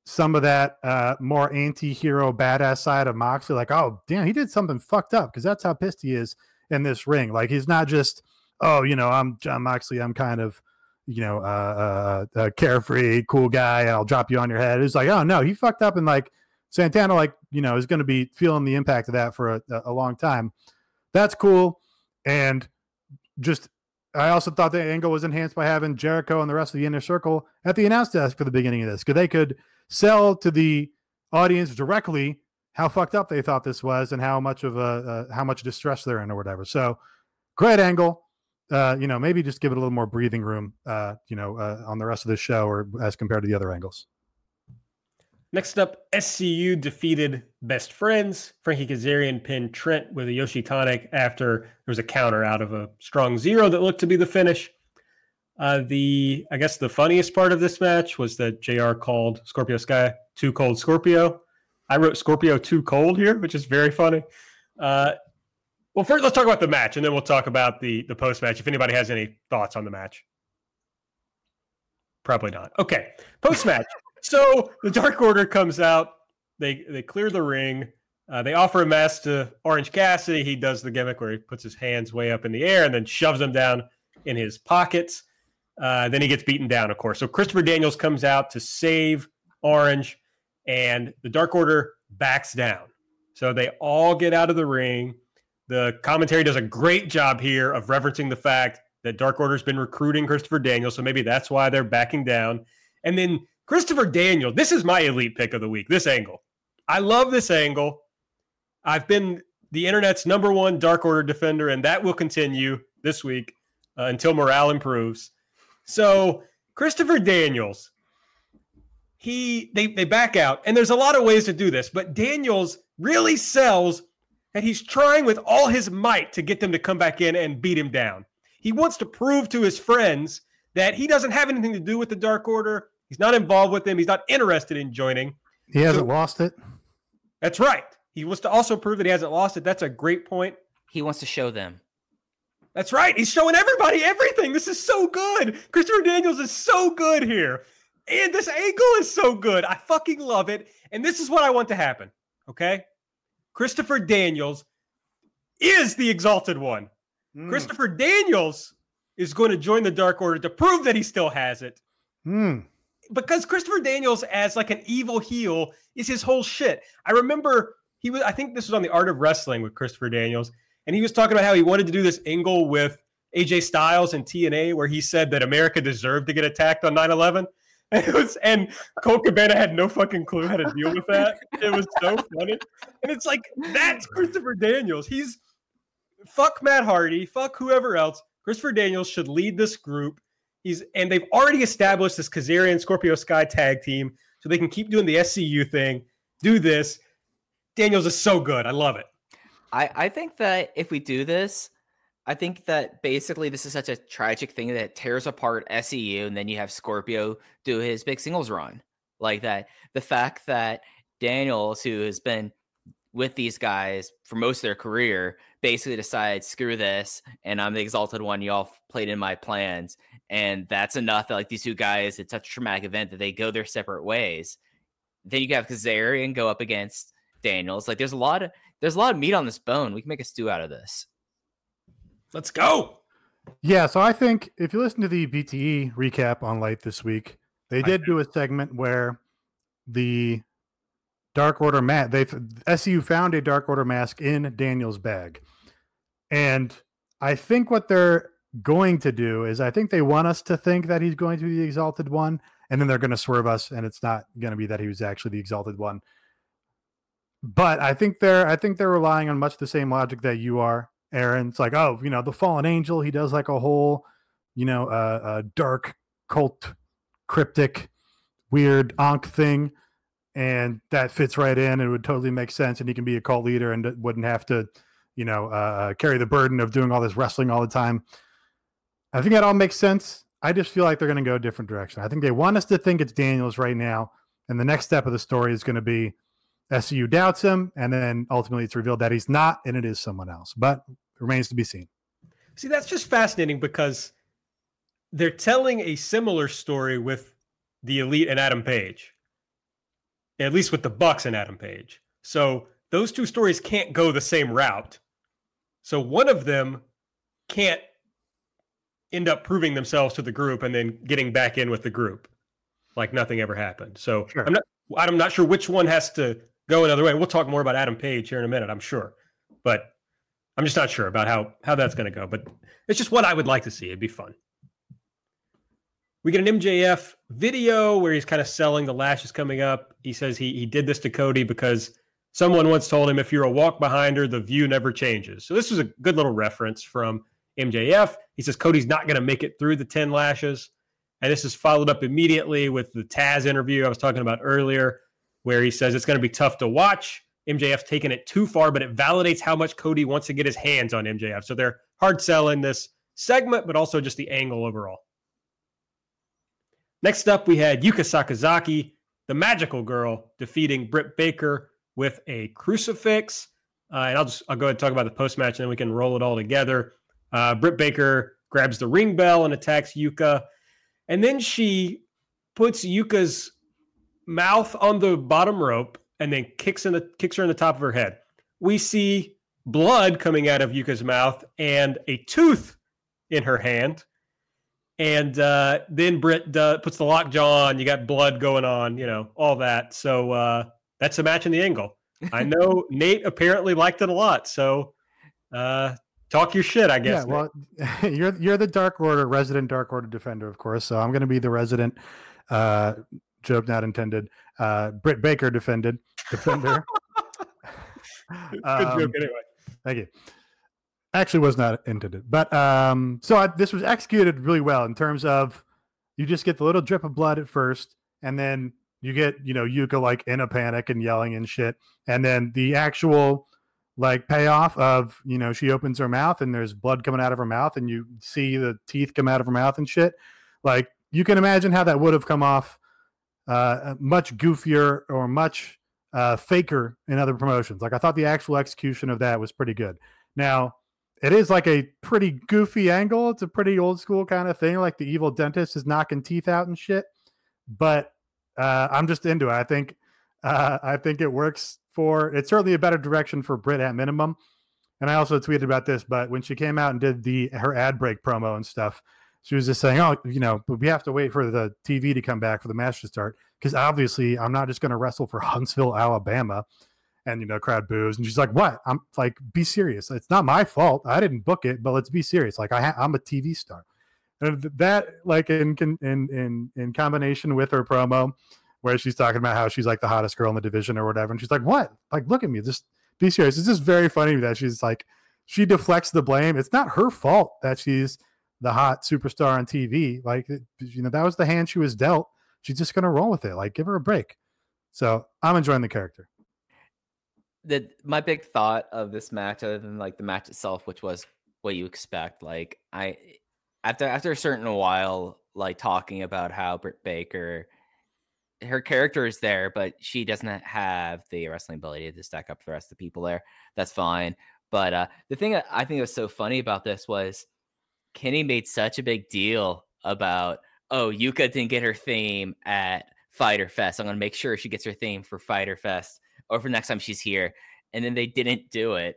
some of that uh, more anti-hero badass side of Moxley. Like, oh damn, he did something fucked up because that's how pissed he is in this ring. Like he's not just oh you know I'm Jon Moxley. I'm kind of you know, uh, uh, uh, carefree, cool guy, and I'll drop you on your head. It's like, oh no, he fucked up, and like Santana, like you know, is going to be feeling the impact of that for a, a long time. That's cool, and just I also thought the angle was enhanced by having Jericho and the rest of the inner circle at the announce desk for the beginning of this, because they could sell to the audience directly how fucked up they thought this was and how much of a uh, how much distress they're in or whatever. So great angle. Uh, you know, maybe just give it a little more breathing room. Uh, you know, uh, on the rest of the show or as compared to the other angles. Next up, SCU defeated Best Friends. Frankie Kazarian pinned Trent with a Yoshi Tonic after there was a counter out of a strong zero that looked to be the finish. Uh, the I guess the funniest part of this match was that JR called Scorpio Sky too cold Scorpio. I wrote Scorpio too cold here, which is very funny. Uh, well, first let's talk about the match, and then we'll talk about the the post match. If anybody has any thoughts on the match, probably not. Okay, post match. (laughs) so the Dark Order comes out. They they clear the ring. Uh, they offer a mask to Orange Cassidy. He does the gimmick where he puts his hands way up in the air and then shoves them down in his pockets. Uh, then he gets beaten down, of course. So Christopher Daniels comes out to save Orange, and the Dark Order backs down. So they all get out of the ring. The commentary does a great job here of referencing the fact that Dark Order's been recruiting Christopher Daniels, so maybe that's why they're backing down. And then Christopher Daniel, this is my elite pick of the week, this angle. I love this angle. I've been the internet's number one Dark Order defender, and that will continue this week uh, until morale improves. So, Christopher Daniels, he they they back out, and there's a lot of ways to do this, but Daniels really sells that he's trying with all his might to get them to come back in and beat him down. He wants to prove to his friends that he doesn't have anything to do with the Dark Order. He's not involved with them. He's not interested in joining. He hasn't so, lost it. That's right. He wants to also prove that he hasn't lost it. That's a great point. He wants to show them. That's right. He's showing everybody everything. This is so good. Christopher Daniels is so good here. And this angle is so good. I fucking love it. And this is what I want to happen. Okay. Christopher Daniels is the exalted one. Mm. Christopher Daniels is going to join the Dark Order to prove that he still has it. Mm. Because Christopher Daniels as like an evil heel is his whole shit. I remember he was I think this was on the Art of Wrestling with Christopher Daniels and he was talking about how he wanted to do this angle with AJ Styles and TNA where he said that America deserved to get attacked on 9/11. And (laughs) it was and Colt Cabana had no fucking clue how to deal with that. It was so (laughs) funny. And it's like that's Christopher Daniels. He's fuck Matt Hardy, fuck whoever else. Christopher Daniels should lead this group. He's and they've already established this Kazarian Scorpio Sky tag team, so they can keep doing the SCU thing, do this. Daniels is so good. I love it. I, I think that if we do this, I think that basically this is such a tragic thing that tears apart SCU, and then you have Scorpio do his big singles run like that. The fact that Daniels, who has been with these guys for most of their career, basically decides, screw this, and I'm the exalted one. Y'all played in my plans, and that's enough. That like these two guys, it's such a traumatic event that they go their separate ways. Then you have Kazarian go up against Daniels. Like there's a lot of there's a lot of meat on this bone. We can make a stew out of this. Let's go. Yeah, so I think if you listen to the BTE recap on Light this week, they did do a segment where the Dark Order mat they SU found a Dark Order mask in Daniel's bag. And I think what they're going to do is I think they want us to think that he's going to be the exalted one, and then they're going to swerve us, and it's not going to be that he was actually the exalted one but I think they're I think they're relying on much the same logic that you are, Aaron. It's like, oh, you know, the fallen angel, he does like a whole, you know, uh, uh dark cult, cryptic, weird onk thing, and that fits right in. It would totally make sense, and he can be a cult leader and wouldn't have to, you know, uh, uh, carry the burden of doing all this wrestling all the time. I think that all makes sense. I just feel like they're going to go a different direction. I think they want us to think it's Daniels right now, and the next step of the story is going to be SCU doubts him, and then ultimately it's revealed that he's not, and it is someone else. But remains to be seen. See, that's just fascinating because they're telling a similar story with the Elite and Adam Page, at least with the Bucks and Adam Page. So those two stories can't go the same route. So one of them can't end up proving themselves to the group and then getting back in with the group like nothing ever happened. So Sure. I'm not I'm not sure which one has to go another way. We'll talk more about Adam Page here in a minute, I'm sure. But I'm just not sure about how how that's going to go, but it's just what I would like to see. It'd be fun. We get an MJF video where he's kind of selling the lashes coming up. He says he he did this to Cody because someone once told him if you're a walk behind her, the view never changes. So this was a good little reference from MJF. He says Cody's not going to make it through the 10 lashes. And this is followed up immediately with the Taz interview I was talking about earlier, where he says it's going to be tough to watch. MJF's taken it too far, but it validates how much Cody wants to get his hands on MJF. So they're hard selling this segment, but also just the angle overall. Next up, we had Yuka Sakazaki, the magical girl, defeating Britt Baker with a crucifix. Uh, and I'll just I'll go ahead and talk about the post match, and then we can roll it all together. Uh, Britt Baker grabs the ring bell and attacks Yuka, and then she puts Yuka's mouth on the bottom rope and then kicks in the kicks her in the top of her head. We see blood coming out of Yuka's mouth and a tooth in her hand. And uh, then Britt uh, puts the lockjaw on. You got blood going on, you know, all that. So uh, that's a match in the angle. (laughs) I know Nate apparently liked it a lot. So uh, talk your shit, I guess. Yeah, well, (laughs) you're you're the Dark Order resident Dark Order defender, of course. So I'm going to be the resident. Joke not intended. Uh, Britt Baker defended defender. (laughs) Good Um, joke anyway. Thank you. Actually, was not intended, but um, so I, this was executed really well in terms of you just get the little drip of blood at first, and then you get you know Yuka like in a panic and yelling and shit, and then the actual like payoff of you know she opens her mouth and there's blood coming out of her mouth and you see the teeth come out of her mouth and shit. Like you can imagine how that would have come off uh, much goofier or much uh, faker in other promotions. Like I thought the actual execution of that was pretty good. Now it is like a pretty goofy angle. It's a pretty old school kind of thing. Like the evil dentist is knocking teeth out and shit. But uh, I'm just into it. I think uh, I think it works for. It's certainly a better direction for Britt at minimum. And I also tweeted about this, but when she came out and did the her ad break promo and stuff, she was just saying, "Oh, you know, but we have to wait for the TV to come back for the match to start because obviously I'm not just going to wrestle for (laughs) Huntsville, Alabama." And you know, crowd boos, and she's like, "What? I'm like, be serious. It's not my fault. I didn't book it, but let's be serious. Like, I ha- I'm a TV star." And that, like, in in in in combination with her promo, where she's talking about how she's like the hottest girl in the division or whatever, and she's like, "What? Like, look at me. Just be serious." It's just very funny that she's like, she deflects the blame. It's not her fault that she's the hot superstar on TV. Like, you know, that was the hand she was dealt. She's just gonna roll with it. Like, give her a break. So I'm enjoying the character. the my big thought of this match, other than like the match itself, which was what you expect, like I after after a certain while, like talking about how Britt Baker, her character is there, but she doesn't have the wrestling ability to stack up the rest of the people there. That's fine. But uh, the thing I think was so funny about this was Kenny made such a big deal about, oh, Yuka didn't get her theme at Fighter Fest. I'm gonna make sure she gets her theme for Fighter Fest or for next time she's here. And then they didn't do it.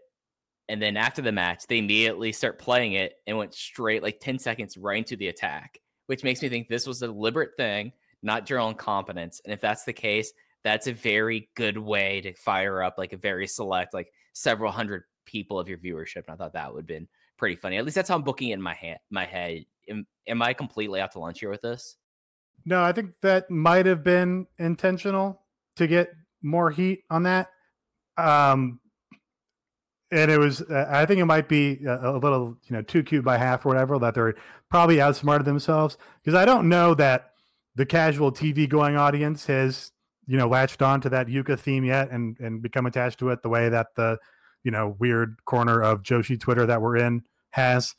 And then after the match, they immediately start playing it and went straight like 10 seconds right into the attack, which makes me think this was a deliberate thing, not your own competence. And if that's the case, that's a very good way to fire up like a very select, like several hundred people of your viewership. And I thought that would have been pretty funny. At least that's how I'm booking it in my head. My head. Am, am I completely out to lunch here with this? No, I think that might have been intentional to get more heat on that. Um, and it was, uh, I think it might be a, a little, you know, too cute by half or whatever, that they're probably outsmarted themselves. Because I don't know that the casual TV going audience has, you know, latched on to that Yuka theme yet and, and become attached to it the way that the, you know, weird corner of Joshi Twitter that we're in has.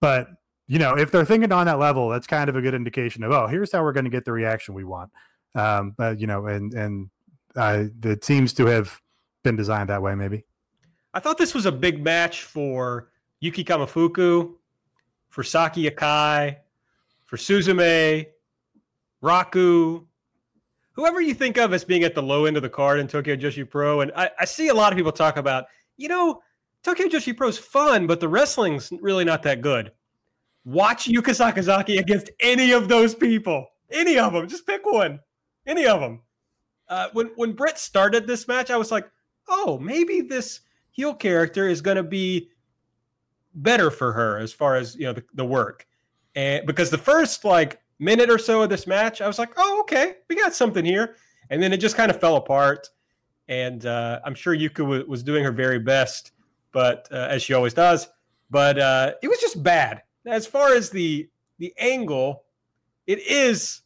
But you know, if they're thinking on that level, that's kind of a good indication of, oh, here's how we're going to get the reaction we want. Um, but you know, and and uh, it seems to have been designed that way, maybe. I thought this was a big match for Yuki Kamifuku, for Saki Akai, for Suzume, Raku, whoever you think of as being at the low end of the card in Tokyo Joshi Pro. And I, I see a lot of people talk about, you know, Tokyo Joshi Pro is fun, but the wrestling's really not that good. Watch Yuka Sakazaki against any of those people. Any of them. Just pick one. Any of them. Uh, when when Britt started this match, I was like, oh, maybe this heel character is going to be better for her as far as you know the, the work. And because the first like minute or so of this match, I was like, oh, okay, we got something here. And then it just kind of fell apart. And uh, I'm sure Yuka w- was doing her very best, but uh, as she always does. But uh, it was just bad. As far as the the angle, it is.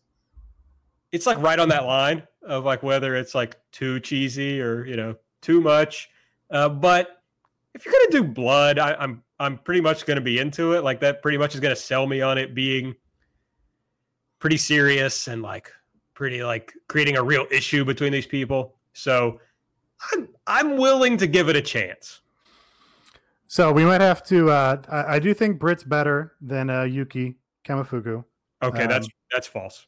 It's like right on that line of like whether it's like too cheesy or you know too much. Uh, but if you're gonna do blood, I, I'm I'm pretty much gonna be into it. Like that, pretty much is gonna sell me on it being pretty serious and like pretty like creating a real issue between these people. So I'm I'm willing to give it a chance. So we might have to. Uh, I, I do think Britt's better than uh, Yuki Kamifuku. Okay, that's Um, that's false.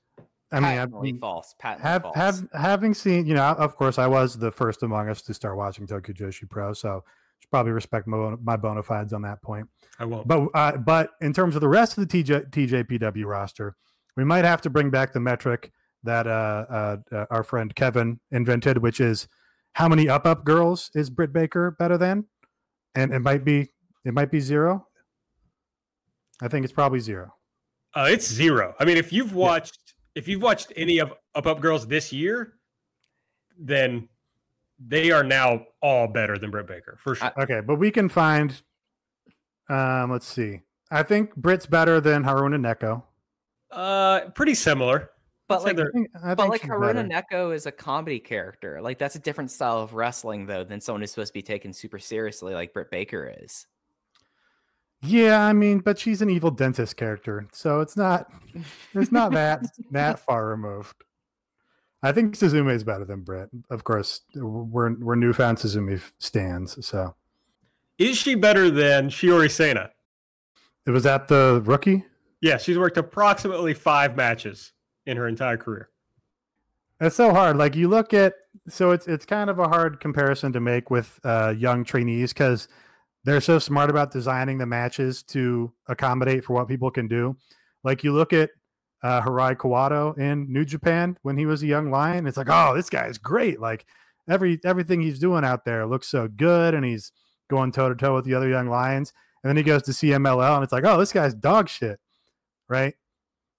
I mean, I mean, false. Patently have false. have having seen, you know, of course, I was the first among us to start watching Tokyo Joshi Pro, so should probably respect my, my bona fides on that point. I won't. But uh, but in terms of the rest of the TJ, TJPW roster, we might have to bring back the metric that uh, uh, uh, our friend Kevin invented, which is how many up up girls is Britt Baker better than? And it might be it might be zero. I think it's probably zero. Uh, it's zero. I mean, if you've watched if you've watched any of Up Up Girls this year, then they are now all better than Britt Baker for sure. Okay, but we can find. Um, let's see. I think Britt's better than Haruna Neko. Uh, pretty similar. But I'd like, they're- I think, but like she's Haruna better. Neko is a comedy character. Like that's a different style of wrestling though than someone who's supposed to be taken super seriously, like Britt Baker is. Yeah, I mean, but she's an evil dentist character, so it's not it's not that that (laughs) far removed. I think Suzume is better than Britt. Of course, we're we're newfound Suzume stands. So Is she better than Shiori Sena? it was at the rookie. Yeah, she's worked approximately five matches in her entire career. It's so hard. Like you look at, so it's it's kind of a hard comparison to make with uh, young trainees because they're so smart about designing the matches to accommodate for what people can do. Like you look at uh, Hirai Kawato in New Japan when he was a young lion. It's like, oh, this guy is great. Like every everything he's doing out there looks so good, and he's going toe to toe with the other young lions. And then he goes to CMLL, and it's like, oh, this guy's dog shit, right?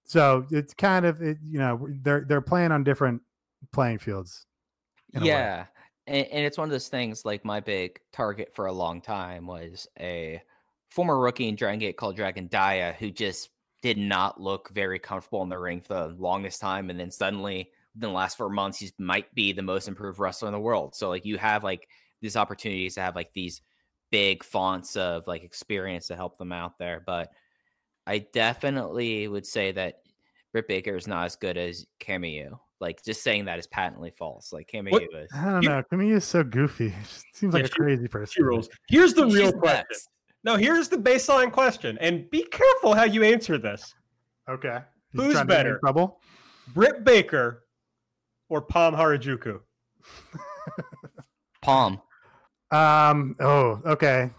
So it's kind of it, you know they're they're playing on different playing fields. Yeah. And, and it's one of those things like my big target for a long time was a former rookie in Dragon Gate called Dragon Dia, who just did not look very comfortable in the ring for the longest time. And then suddenly, within the last four months, he might be the most improved wrestler in the world. So, like, you have like these opportunities to have like these big fonts of like experience to help them out there. But I definitely would say that Britt Baker is not as good as Kamiyu. Like just saying that is patently false. Like Kamiyu is. I don't You- know. To me, is so goofy. (laughs) She seems Yeah, like a she- crazy person. She rules. Here's the She's real question. best. No, here's the baseline question, and be careful how you answer this. Okay. You Who's trying to get me in better? Trouble. Britt Baker or Pom Harajuku? Pom. Um. Oh. Okay.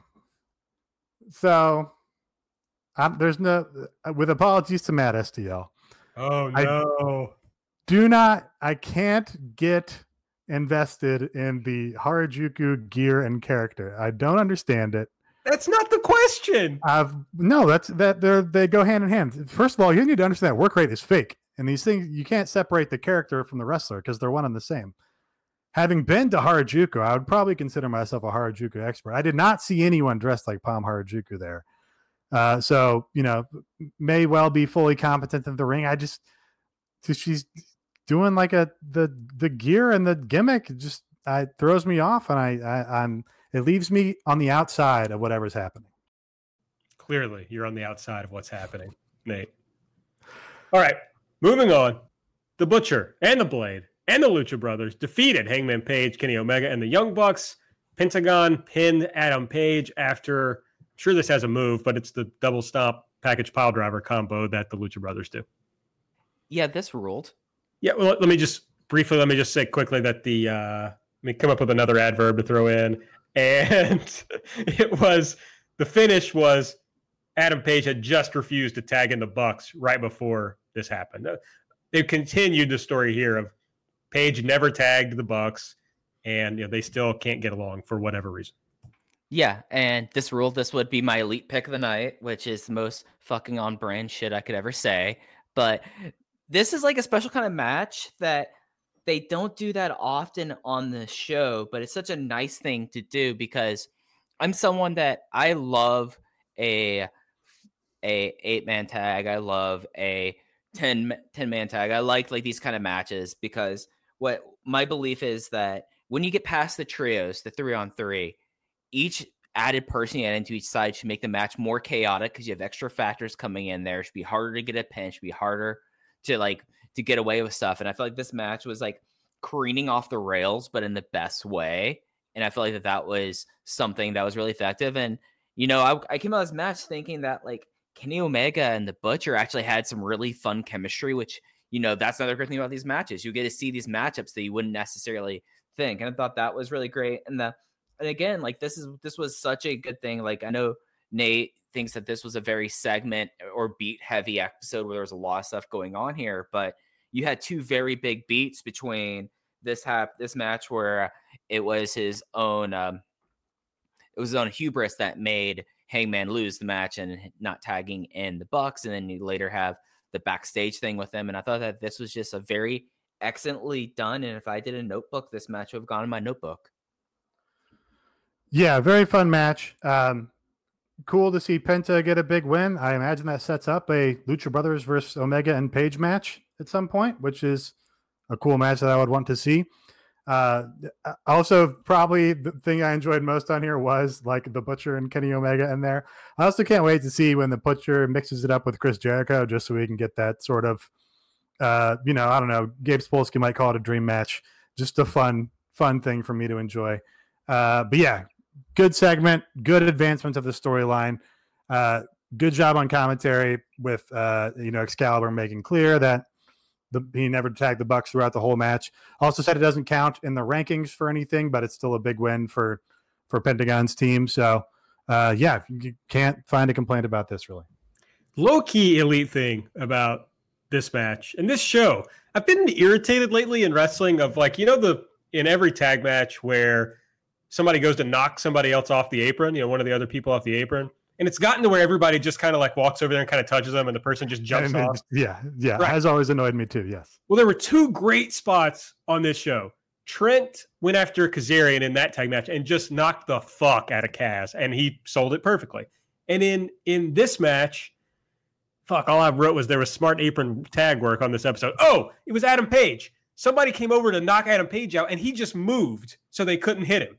So, um, there's no. uh, With apologies to Matt STL, Oh I- no. do not. I can't get invested in the Harajuku gear and character. I don't understand it. That's not the question. I've no. That's that. They they go hand in hand. First of all, you need to understand that work rate is fake, and these things you can't separate the character from the wrestler because they're one and the same. Having been to Harajuku, I would probably consider myself a Harajuku expert. I did not see anyone dressed like Pom Harajuku there, uh, so you know may well be fully competent in the ring. I just she's doing like a the the gear and the gimmick just uh, throws me off, and I, I I'm it leaves me on the outside of whatever's happening. Clearly, you're on the outside of what's happening, Nate. All right, moving on. The Butcher and the Blade and the Lucha Brothers defeated Hangman Page, Kenny Omega, and the Young Bucks. Pentagon pinned Adam Page after, sure this has a move, but it's the double stomp package pile driver combo that the Lucha Brothers do. Yeah, this ruled. Yeah, well, let me just briefly, let me just say quickly that the, uh, let me come up with another adverb to throw in. (laughs) And it was, the finish was Adam Page had just refused to tag in the Bucks right before this happened. They've continued the story here of Page never tagged the Bucks, and you know, they still can't get along for whatever reason. Yeah, and this rule, this would be my elite pick of the night, which is the most fucking on brand shit I could ever say. But this is like a special kind of match that they don't do that often on the show, but it's such a nice thing to do because I'm someone that I love a a eight man tag. I love a 10, 10 man tag. I like like these kind of matches because what my belief is that when you get past the trios, the three on three, each added person you add into each side should make the match more chaotic because you have extra factors coming in there. It should be harder to get a pin, it should be harder to like to get away with stuff. And I feel like this match was like careening off the rails, but in the best way. And I feel like that that was something that was really effective. And you know, I, I came out of this match thinking that like Kenny Omega and the Butcher actually had some really fun chemistry, which you know that's another great thing about these matches. You get to see these matchups that you wouldn't necessarily think, and I thought that was really great. And the and again, like this is this was such a good thing. Like I know Nate thinks that this was a very segment or beat heavy episode where there was a lot of stuff going on here, but you had two very big beats between this hap this match where it was his own um it was his own hubris that made Hangman lose the match and not tagging in the Bucks, and then you later have the backstage thing with him. And I thought that this was just a very excellently done. And if I did a notebook, this match would have gone in my notebook. Yeah, very fun match. Um, cool to see Penta get a big win. I imagine that sets up a Lucha Brothers versus Omega and Page match at some point, which is a cool match that I would want to see. Uh, also, probably the thing I enjoyed most on here was like the Butcher and Kenny Omega in there. I also can't wait to see when the Butcher mixes it up with Chris Jericho, just so we can get that sort of, uh, you know, I don't know. Gabe Sapolsky might call it a dream match. Just a fun, fun thing for me to enjoy. Uh, but yeah, good segment, good advancement of the storyline. Uh, good job on commentary with uh, you know Excalibur making clear that the, he never tagged the Bucks throughout the whole match. Also said it doesn't count in the rankings for anything, but it's still a big win for for Pentagon's team. So uh, yeah, you can't find a complaint about this really. Low key elite thing about this match and this show. I've been irritated lately in wrestling of like you know the in every tag match where somebody goes to knock somebody else off the apron, you know, one of the other people off the apron. And it's gotten to where everybody just kind of like walks over there and kind of touches them, and the person just jumps And off. yeah, yeah, Right. has always annoyed me too. Yes. Well, there were two great spots on this show. Trent went after Kazarian in that tag match and just knocked the fuck out of Kaz, and he sold it perfectly. And in in this match, fuck, all I wrote was there was smart apron tag work on this episode. Oh, it was Adam Page. Somebody came over to knock Adam Page out, and he just moved so they couldn't hit him.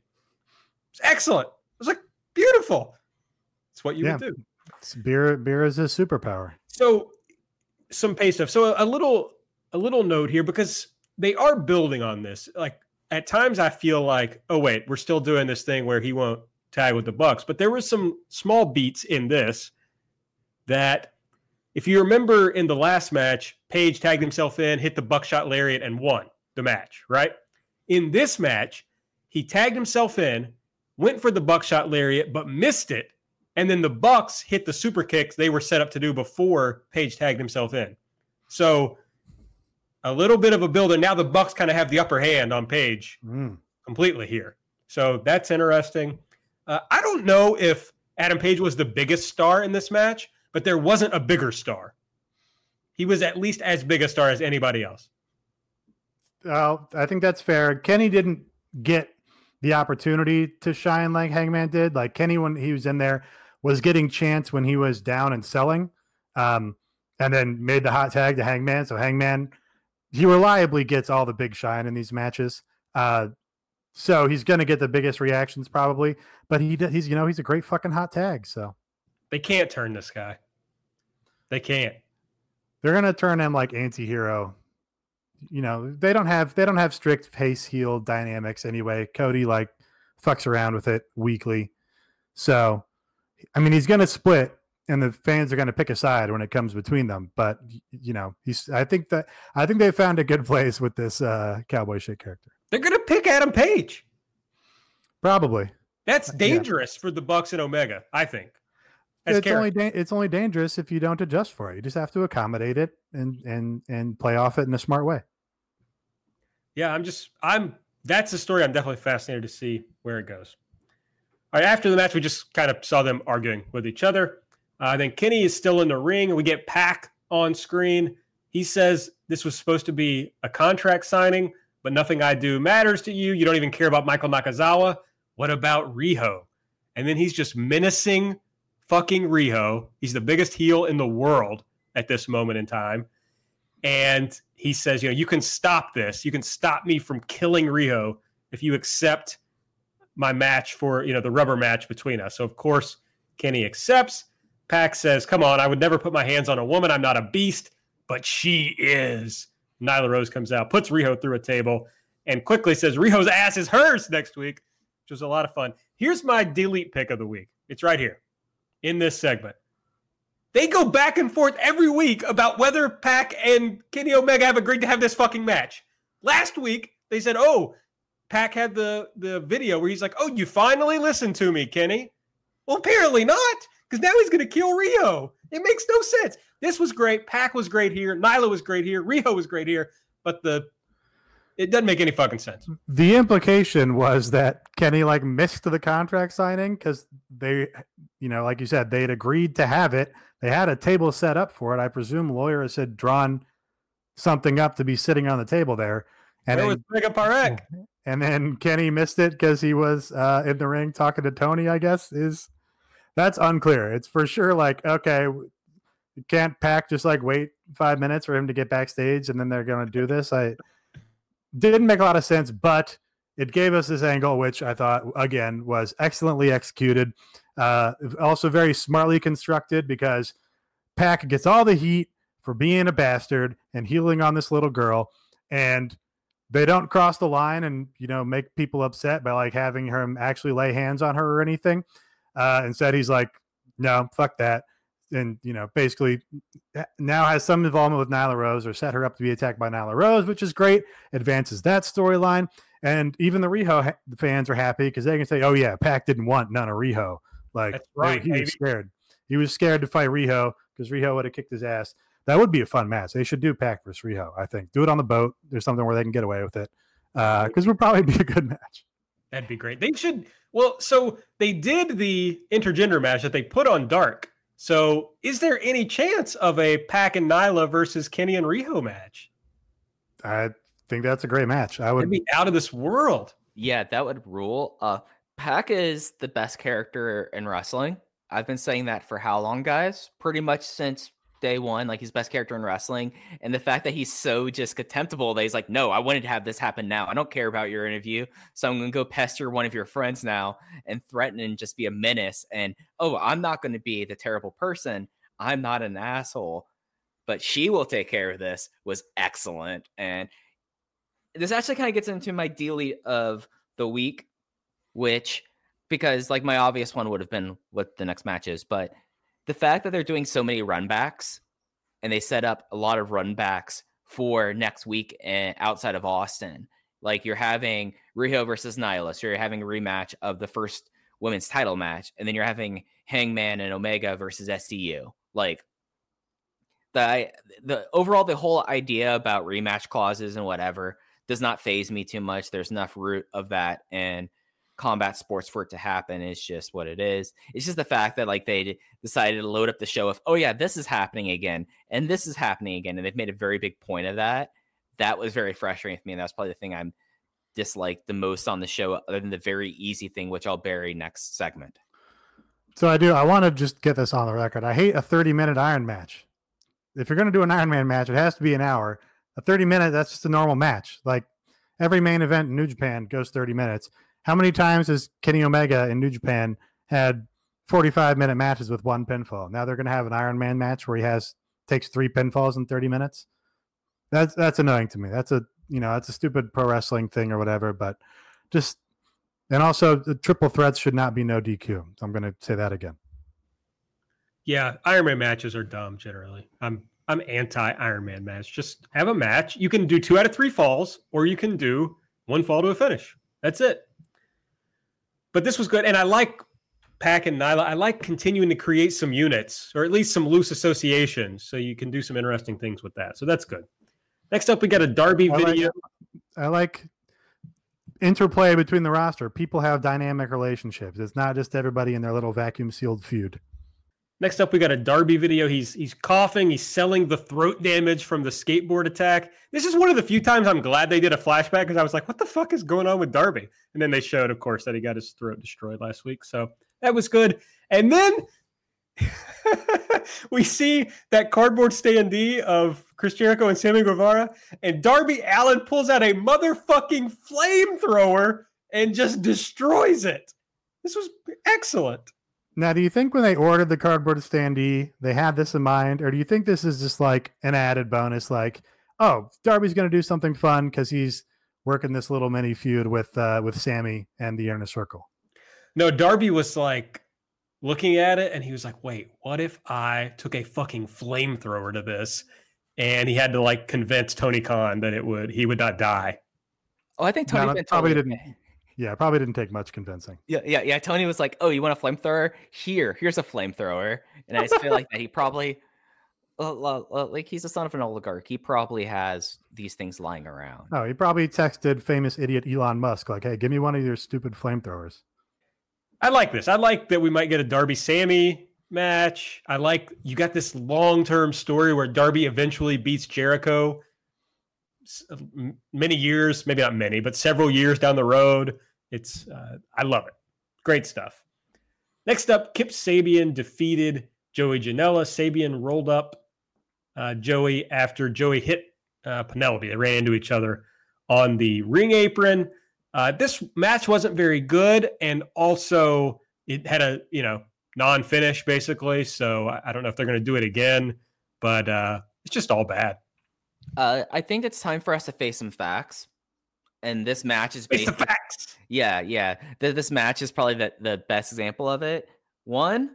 It's excellent. It was like beautiful. It's what you Yeah. would do. It's beer beer is a superpower. So some pay stuff. So a, a little a little note here because they are building on this. Like at times I feel like, oh wait, we're still doing this thing where he won't tag with the Bucks. But there was some small beats in this that if you remember in the last match, Page tagged himself in, hit the buckshot lariat, and won the match, right? In this match, he tagged himself in, went for the buckshot lariat, but missed it and then the Bucks hit the super kicks they were set up to do before Page tagged himself in. So a little bit of a builder. Now the Bucks kind of have the upper hand on Page Mm. completely here. So that's interesting. Uh, I don't know if Adam Page was the biggest star in this match, but there wasn't a bigger star. He was at least as big a star as anybody else. Well, I think that's fair. Kenny didn't get the opportunity to shine like Hangman did. Like Kenny, when he was in there, was getting chance when he was down and selling, um, and then made the hot tag to Hangman. So Hangman, he reliably gets all the big shine in these matches. Uh, so he's going to get the biggest reactions probably. But he he's you know he's a great fucking hot tag. So They can't turn this guy. They can't. they're going to turn him like anti-hero you know they don't have they don't have strict face heel dynamics anyway cody like fucks around with it weekly so i mean he's going to split and the fans are going to pick a side when it comes between them but you know he's i think that i think they found a good place with this uh cowboy shit character They're going to pick Adam Page. probably That's Yeah. dangerous for the Bucks and Omega, I think. it's only da- it's only dangerous if you don't adjust for it. You just have to accommodate it and and and play off it in a smart way. Yeah, I'm just I'm that's the story I'm definitely fascinated to see where it goes. All right, after the match, we just kind of saw them arguing with each other. Uh, then Kenny is still in the ring, we get Pac on screen. He says this was supposed to be a contract signing, but nothing I do matters to you. You don't even care about Michael Nakazawa. What about Riho? And then he's just menacing fucking Riho. He's the biggest heel in the world at this moment in time. And he says, you know, you can stop this. You can stop me from killing Riho if you accept my match for, you know, the rubber match between us. So of course, Kenny accepts. Pac says, "Come on, I would never put my hands on a woman. I'm not a beast, but she is." Nyla Rose comes out, puts Riho through a table, and quickly says, "Riho's ass is hers next week," which was a lot of fun. Here's my delete pick of the week. It's right here in this segment. They go back and forth every week about whether Pac and Kenny Omega have agreed to have this fucking match. Last week, they said, "Oh, Pac had the the video where he's like, "Oh, you finally listened to me, Kenny." Well, apparently not, because now he's going to kill Riho. It makes no sense. This was great. Pac was great here. Nyla was great here. Riho was great here. But the it doesn't make any fucking sense. The implication was that Kenny like missed the contract signing because they, you know, like you said, they had agreed to have it. They had a table set up for it. I presume lawyers had drawn something up to be sitting on the table there, and Where was then, Mega Parek? (laughs) and then Kenny missed it because he was uh, in the ring talking to Tony. I guess is that's unclear. It's for sure like okay, can't Pac just like wait five minutes for him to get backstage and then they're going to do this. I didn't make a lot of sense, but it gave us this angle, which I thought again was excellently executed. Uh, also very smartly constructed because Pac gets all the heat for being a bastard and heeling on this little girl, and they don't cross the line and you know make people upset by like having him actually lay hands on her or anything. Uh, instead, he's like, "No, fuck that," and you know basically now has some involvement with Nyla Rose or set her up to be attacked by Nyla Rose, which is great. Advances that storyline, and even the Riho ha- fans are happy because they can say, "Oh yeah, Pac didn't want none of Riho." Like That's right, he baby. was scared. He was scared to fight Riho because Riho would have kicked his ass. That would be a fun match. They should do Pac versus Riho. I think do it on the boat. There's something where they can get away with it uh, because it would probably be a good match. That'd be great. They should. Well, so they did the intergender match that they put on Dark. So, is there any chance of a Pac and Nyla versus Kenny and Riho match? I think that's a great match. I That'd would. be out of this world. Yeah, that would rule. Uh Pac is the best character in wrestling. I've been saying that for how long, guys? Pretty much since day one, like he's best character in wrestling. And the fact that he's so just contemptible that he's like, no, I wanted to have this happen now. I don't care about your interview. So I'm gonna go pester one of your friends now and threaten and just be a menace. And oh, I'm not gonna be the terrible person. I'm not an asshole. But she will take care of this was excellent. And this actually kind of gets into my daily of the week, which because like my obvious one would have been what the next match is, but the fact that they're doing so many run backs and they set up a lot of run backs for next week and outside of Austin. Like you're having Riho versus so you're having a rematch of the first women's title match, and then you're having Hangman and Omega versus SCU. Like the the overall the whole idea about rematch clauses and whatever does not faze me too much. There's enough root of that in combat sports for it to happen. It's just what it is. It's just the fact that like they decided to load up the show of, oh yeah, this is happening again, and this is happening again, and they've made a very big point of that. That was very frustrating for me, and that's probably the thing I'm disliked the most on the show, other than the very easy thing, which I'll bury next segment. So I do. I want to just get this on the record. I hate a 30 minute Iron match. If you're going to do an Iron Man match, it has to be an hour. A 30 minute, that's just a normal match. Like every main event in New Japan goes 30 minutes. How many times has Kenny Omega in New Japan had 45 minute matches with one pinfall? Now they're going to have an Iron Man match where he has takes three pinfalls in 30 minutes. That's that's annoying to me. That's a you know that's a stupid pro wrestling thing or whatever. But just and also the triple threats should not be no DQ. I'm going to say that again. Yeah, Iron Man matches are dumb generally. I'm I'm anti Iron Man match. Just have a match. You can do two out of three falls, or you can do one fall to a finish. That's it. But this was good, and I like Pac and Nyla. I like continuing to create some units or at least some loose associations, so you can do some interesting things with that. So that's good. Next up, we got a Darby I like- video. I like interplay between the roster. People have dynamic relationships. It's not just everybody in their little vacuum sealed feud. Next up, we got a Darby video. He's he's coughing. He's selling the throat damage from the skateboard attack. This is one of the few times I'm glad they did a flashback because I was like, "What the fuck is going on with Darby?" And then they showed, of course, that he got his throat destroyed last week. So that was good. And then (laughs) we see that cardboard standee of Chris Jericho and Sammy Guevara, and Darby Allin pulls out a motherfucking flamethrower and just destroys it. This was excellent. Now, do you think when they ordered the cardboard standee, they had this in mind, or do you think this is just like an added bonus? Like, oh, Darby's going to do something fun because he's working this little mini feud with uh, with Sammy and the Inner Circle. No, Darby was like looking at it and he was like, wait, what if I took a fucking flamethrower to this? And he had to like convince Tony Khan that it would he would not die. Oh, I think Tony no, been probably totally- didn't. Yeah, probably didn't take much convincing. Yeah, yeah, yeah. Tony was like, "Oh, you want a flamethrower? Here, here's a flamethrower." And I just feel like that he probably, uh, like, he's the son of an oligarch. He probably has these things lying around. Oh, he probably texted famous idiot Elon Musk like, "Hey, give me one of your stupid flamethrowers." I like this. I like that we might get a Darby Sammy match. I like you got this long term story where Darby eventually beats Jericho many years, maybe not many, but several years down the road. It's uh, I love it. Great stuff. Next up, Kip Sabian defeated Joey Janela. Sabian rolled up uh, Joey after Joey hit uh, Penelope. They ran into each other on the ring apron. Uh, this match wasn't very good, and also it had a you know non-finish basically. So I don't know if they're going to do it again, but uh, it's just all bad. Uh, I think it's time for us to face some facts. And this match is It's the facts. Yeah, yeah. Th- this match is probably the, the best example of it. One,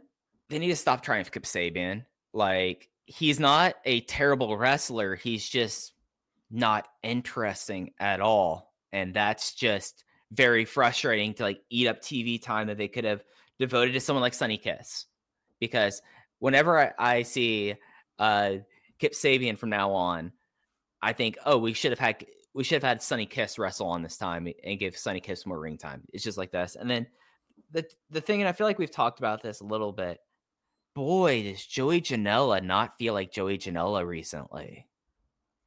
they need to stop trying to Kip Sabian. Like, he's not a terrible wrestler. He's just not interesting at all. And that's just very frustrating to like eat up TV time that they could have devoted to someone like Sunny Kiss. Because whenever I, I see uh Kip Sabian from now on, I think, oh, we should have had we should have had Sunny Kiss wrestle on this time eh, and give Sunny Kiss more ring time. It's just like this. And then the the thing, and I feel like we've talked about this a little bit. Boy, does Joey Janela not feel like Joey Janela recently?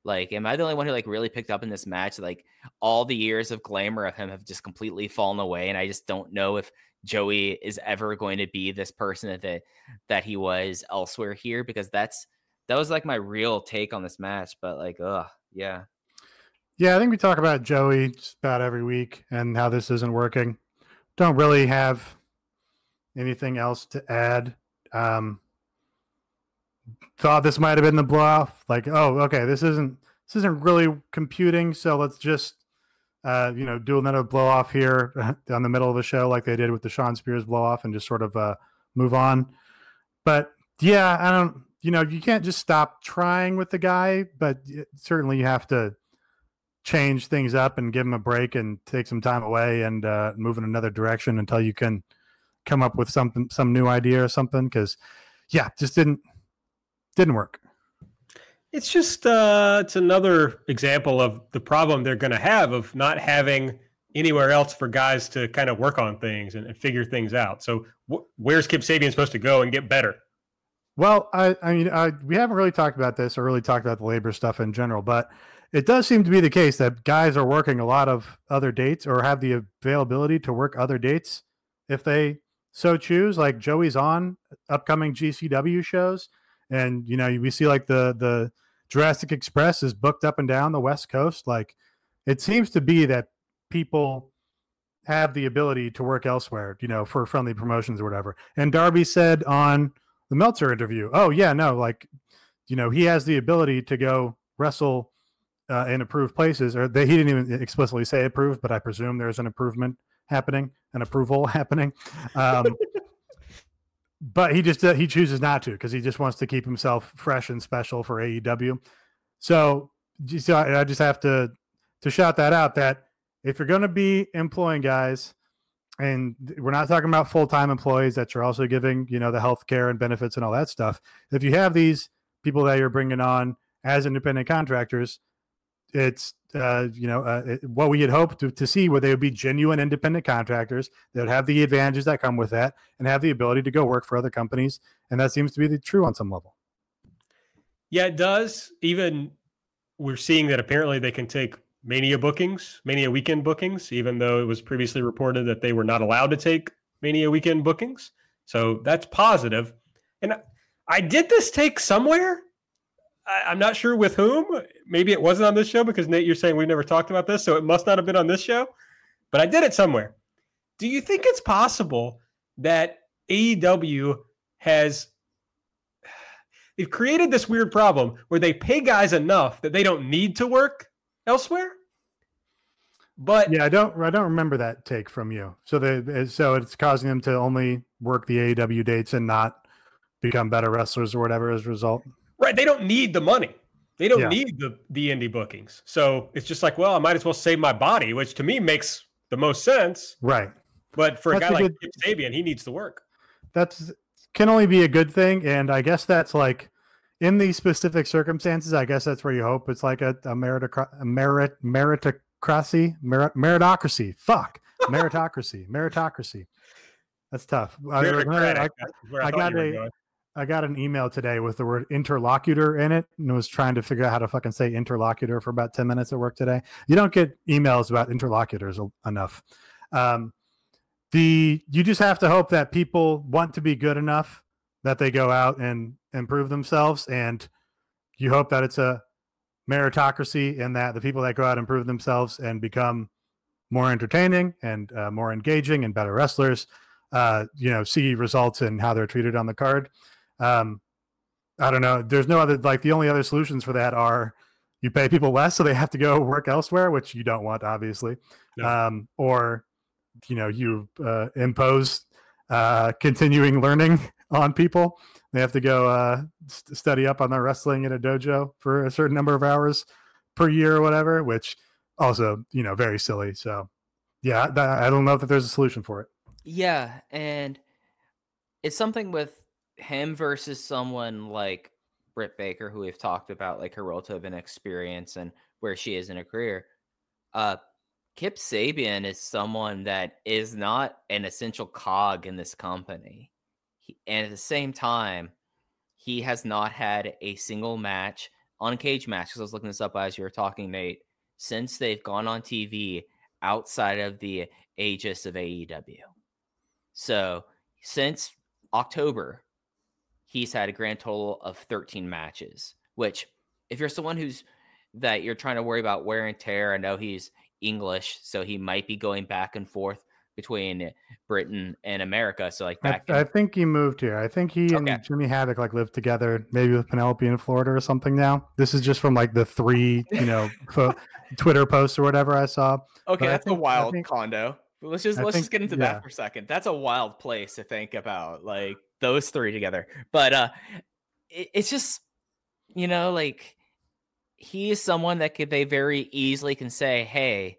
Like, am I the only one who like really picked up in this match? Like, all the years of glamour of him have just completely fallen away, and I just don't know if Joey is ever going to be this person that that he was elsewhere here because that's that was like my real take on this match. But like, ugh, yeah. Yeah, I think we talk about Joey just about every week and how this isn't working. Don't really have anything else to add. Um, thought this might have been the bluff. Like, oh, okay, this isn't this isn't really computing, so let's just uh, you know do another blow off here (laughs) on the middle of the show, like they did with the Shawn Spears blow off, and just sort of uh, move on. But yeah, I don't. You know, you can't just stop trying with the guy, but certainly you have to change things up and give them a break and take some time away and uh, move in another direction until you can come up with something, some new idea or something. Because yeah, just didn't didn't work. It's just uh, it's another example of the problem they're going to have of not having anywhere else for guys to kind of work on things and, and figure things out. So wh- where's Kip Sabian supposed to go and get better? Well, I, I mean, I, we haven't really talked about this or really talked about the labor stuff in general, but it does seem to be the case that guys are working a lot of other dates or have the availability to work other dates if they so choose. Like Joey's on upcoming GCW shows, and you know we see like the the Jurassic Express is booked up and down the West Coast. Like it seems to be that people have the ability to work elsewhere, you know, for friendly promotions or whatever. And Darby said on the Meltzer interview, oh yeah, no, like you know he has the ability to go wrestle uh, in approved places, or they, he didn't even explicitly say approved, but I presume there's an improvement happening, an approval (laughs) happening. Um, (laughs) but he just uh, he chooses not to because he just wants to keep himself fresh and special for AEW. So, so I, I just have to to shout that out that if you're going to be employing guys, and we're not talking about full-time employees that you're also giving you know the health care and benefits and all that stuff if you have these people that you're bringing on as independent contractors it's uh, you know uh, it, what we had hoped to, to see where they would be genuine independent contractors that would have the advantages that come with that and have the ability to go work for other companies and that seems to be the true on some level yeah it does even we're seeing that apparently they can take Mania bookings, Mania weekend bookings, even though it was previously reported that they were not allowed to take Mania weekend bookings. So that's positive. And I did this take somewhere. I, am not sure with whom. Maybe it wasn't on this show because Nate, you're saying we've never talked about this, so it must not have been on this show. But I did it somewhere. Do you think it's possible that AEW has they've created this weird problem where they pay guys enough that they don't need to work elsewhere. But yeah, I don't I don't remember that take from you. So they so it's causing them to only work the AEW dates and not become better wrestlers or whatever as a result. Right. They don't need the money. They don't yeah. need the the indie bookings. So it's just like, well, I might as well save my body, which to me makes the most sense. Right. But for that's a guy a like good, Sabian, he needs to work. That's can only be a good thing, and I guess that's like in these specific circumstances, I guess that's where you hope it's like a, a, meritocra- a merit meritocracy, merit, meritocracy. Fuck, meritocracy, (laughs) meritocracy. That's tough. I, I, I got a, I got an email today with the word interlocutor in it, and was trying to figure out how to fucking say interlocutor for about ten minutes at work today. You don't get emails about interlocutors enough. Um, the you just have to hope that people want to be good enough that they go out and improve themselves and you hope that it's a meritocracy and that the people that go out and improve themselves and become more entertaining and uh, more engaging and better wrestlers uh, you know see results in how they're treated on the card um, i don't know there's no other like the only other solutions for that are you pay people less so they have to go work elsewhere which you don't want obviously no. um, or you know you uh, impose uh, continuing learning (laughs) on people they have to go uh, st- study up on their wrestling in a dojo for a certain number of hours per year or whatever, which also, you know, very silly. So, yeah, that, I don't know that there's a solution for it. Yeah, and it's something with him versus someone like Britt Baker, who we've talked about, like her relative experience and where she is in her career. Uh, Kip Sabian is someone that is not an essential cog in this company and at the same time, he has not had a single match, on cage match, because I was looking this up as you were talking, Nate, since they've gone on TV outside of the aegis of AEW. So since October, he's had a grand total of 13 matches, which if you're someone who's that you're trying to worry about wear and tear, I know he's English, so he might be going back and forth between Britain and America. So like back, I, in- I think he moved here. I think he okay. and Jimmy Havoc like lived together, maybe with Penelope in Florida or something. Now this is just from like the three, you know, (laughs) fo- Twitter posts or whatever I saw. Okay, but that's think, a wild think, condo. Let's just I let's think, just get into yeah. that for a second. That's a wild place to think about, like those three together. But uh, it, it's just you know like he is someone that could they very easily can say, hey.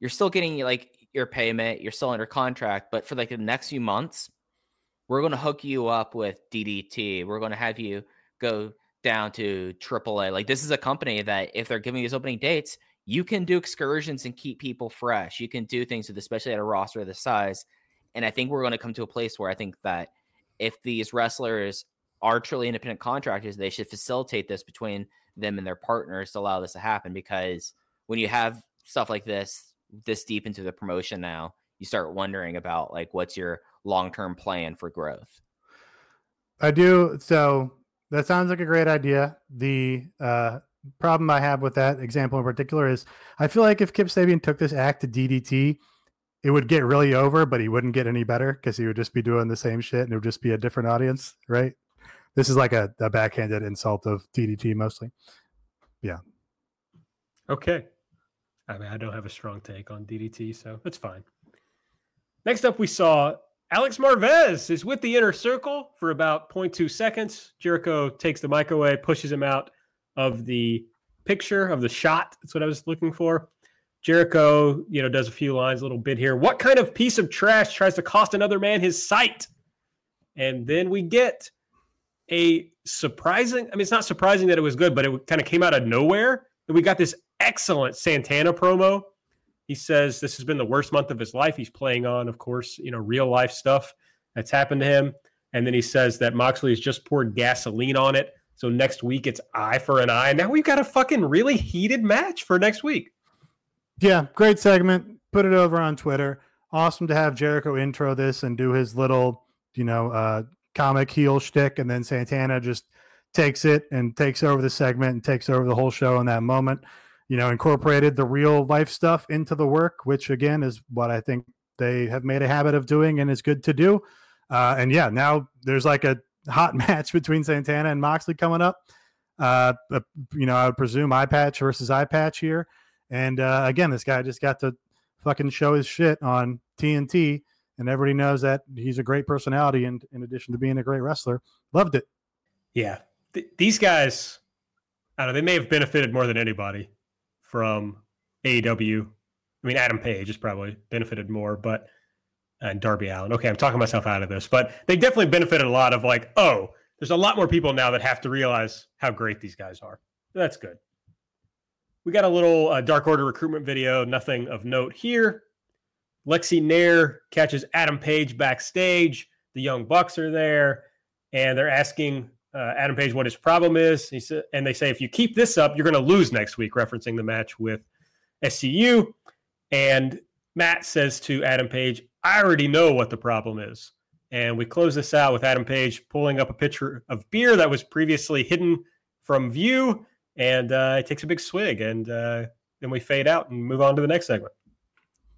You're still getting like your payment, you're still under contract, but for like the next few months, we're going to hook you up with DDT. We're going to have you go down to AAA. Like this is a company that if they're giving these opening dates, you can do excursions and keep people fresh. You can do things with, especially at a roster of this size. And I think we're going to come to a place where I think that if these wrestlers are truly independent contractors, they should facilitate this between them and their partners to allow this to happen. Because when you have stuff like this, this deep into the promotion now, you start wondering about like what's your long term plan for growth. I do. So that sounds like a great idea. The uh, problem I have with that example in particular is I feel like if Kip Sabian took this act to DDT, it would get really over, but he wouldn't get any better because he would just be doing the same shit and it would just be a different audience, right? This is like a, a backhanded insult of DDT mostly. Yeah. Okay. I mean, I don't have a strong take on DDT, so that's fine. Next up, we saw Alex Marvez is with the inner circle for about 0.2 seconds. Jericho takes the mic away, pushes him out of the picture of the shot. That's what I was looking for. Jericho, you know, does a few lines, a little bit here. What kind of piece of trash tries to cost another man his sight? And then we get a surprising, I mean, it's not surprising that it was good, but it kind of came out of nowhere. And we got this excellent Santana promo. He says this has been the worst month of his life. He's playing on, of course, you know, real life stuff that's happened to him. And then he says that Moxley has just poured gasoline on it. So next week it's eye for an eye. And Now we've got a fucking really heated match for next week. Yeah, great segment. Put it over on Twitter. Awesome to have Jericho intro this and do his little, you know, uh, comic heel shtick, and then Santana just takes it and takes over the segment and takes over the whole show in that moment. You know, incorporated the real life stuff into the work, which again is what I think they have made a habit of doing and is good to do. Uh, and yeah, now there's like a hot (laughs) match between Santana and Moxley coming up. Uh, you know, I would presume eye patch versus eye patch here. And uh, again, this guy just got to fucking show his shit on TNT, and everybody knows that he's a great personality. And in addition to being a great wrestler, loved it. Yeah, Th- these guys, I don't know, they may have benefited more than anybody from AEW. I mean, Adam Page has probably benefited more, but and Darby Allin. Okay, I'm talking myself out of this, but they definitely benefited a lot of like, oh, there's a lot more people now that have to realize how great these guys are. That's good. We got a little uh, Dark Order recruitment video, nothing of note here. Lexy Nair catches Adam Page backstage. The Young Bucks are there, and they're asking uh, Adam Page what his problem is. He said, and they say, if you keep this up, you're going to lose next week, referencing the match with SCU. And Matt says to Adam Page, I already know what the problem is. And we close this out with Adam Page pulling up a pitcher of beer that was previously hidden from view and uh, it takes a big swig, and uh, then we fade out and move on to the next segment.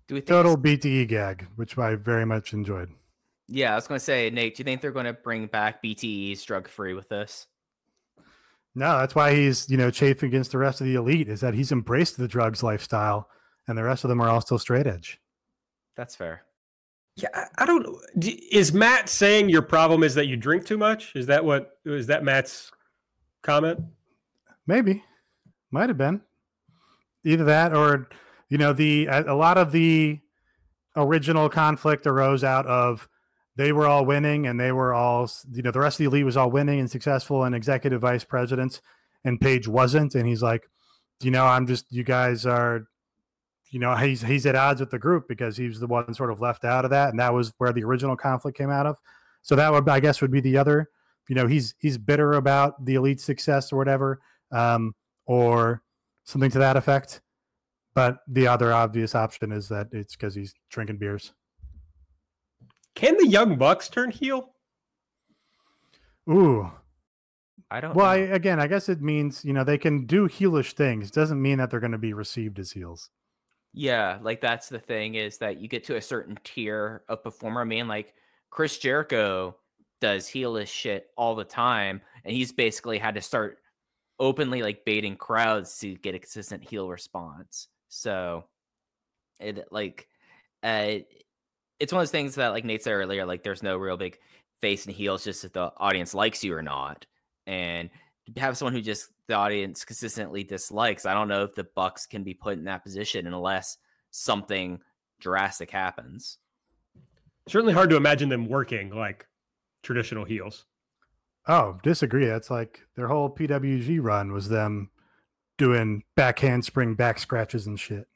Do we total BTE gag, which I very much enjoyed. Yeah, I was going to say, Nate, do you think they're going to bring back BTE's drug free with this? No, that's why he's you know chafing against the rest of the elite. Is that he's embraced the drugs lifestyle, and the rest of them are all still straight edge. That's fair. Yeah, I, I don't. Is Matt saying your problem is that you drink too much? Is that what is that Matt's comment? Maybe, might have been. Either that or you know the a, lot of the original conflict arose out of they were all winning and they were all you know the rest of the elite was all winning and successful and executive vice presidents and Page wasn't. And he's like you know I'm just you guys are you know he's he's at odds with the group because he was the one sort of left out of that and that was where the original conflict came out of. So that would I guess would be the other you know he's he's bitter about the elite success or whatever um, or something to that effect. But the other obvious option is that it's because he's drinking beers. Can the Young Bucks turn heel? Ooh. I don't well, I, again, I guess it means, you know, they can do heelish things. Doesn't mean that they're going to be received as heels. Yeah, like that's the thing is that you get to a certain tier of performer. I mean, like Chris Jericho does heelish shit all the time, and he's basically had to start openly like baiting crowds to get a consistent heel response. So it like uh it's one of those things that like Nate said earlier, like there's no real big face and heels, just if the audience likes you or not. And to have someone who just the audience consistently dislikes, I don't know if the Bucks can be put in that position unless something drastic happens. Certainly hard to imagine them working like traditional heels. Oh, disagree. That's like their whole PWG run was them doing back handspring back scratches and shit.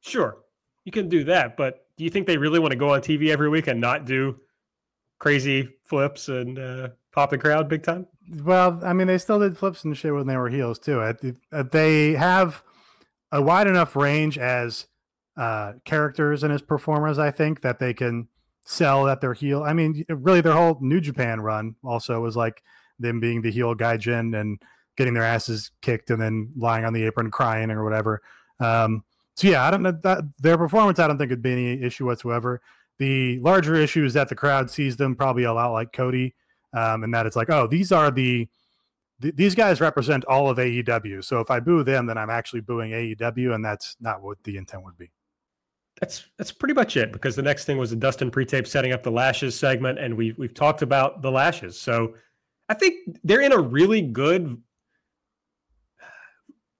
Sure, you can do that, but do you think they really want to go on TV every week and not do crazy flips and uh, pop the crowd big time? Well, I mean, they still did flips and shit when they were heels too. Uh, they have a wide enough range as uh, characters and as performers, I think, that they can sell that they're heel. I mean, really, their whole New Japan run also was like them being the heel gaijin and getting their asses kicked and then lying on the apron crying or whatever. Um, so yeah, I don't know that their performance. I don't think would be any issue whatsoever. The larger issue is that the crowd sees them probably a lot like Cody, um, and that it's like, oh, these are the th- these guys represent all of AEW. So if I boo them, then I'm actually booing AEW, and that's not what the intent would be that's that's pretty much it because the next thing was the Dustin pre-tape setting up the lashes segment, and we we've talked about the lashes. So I think they're in a really good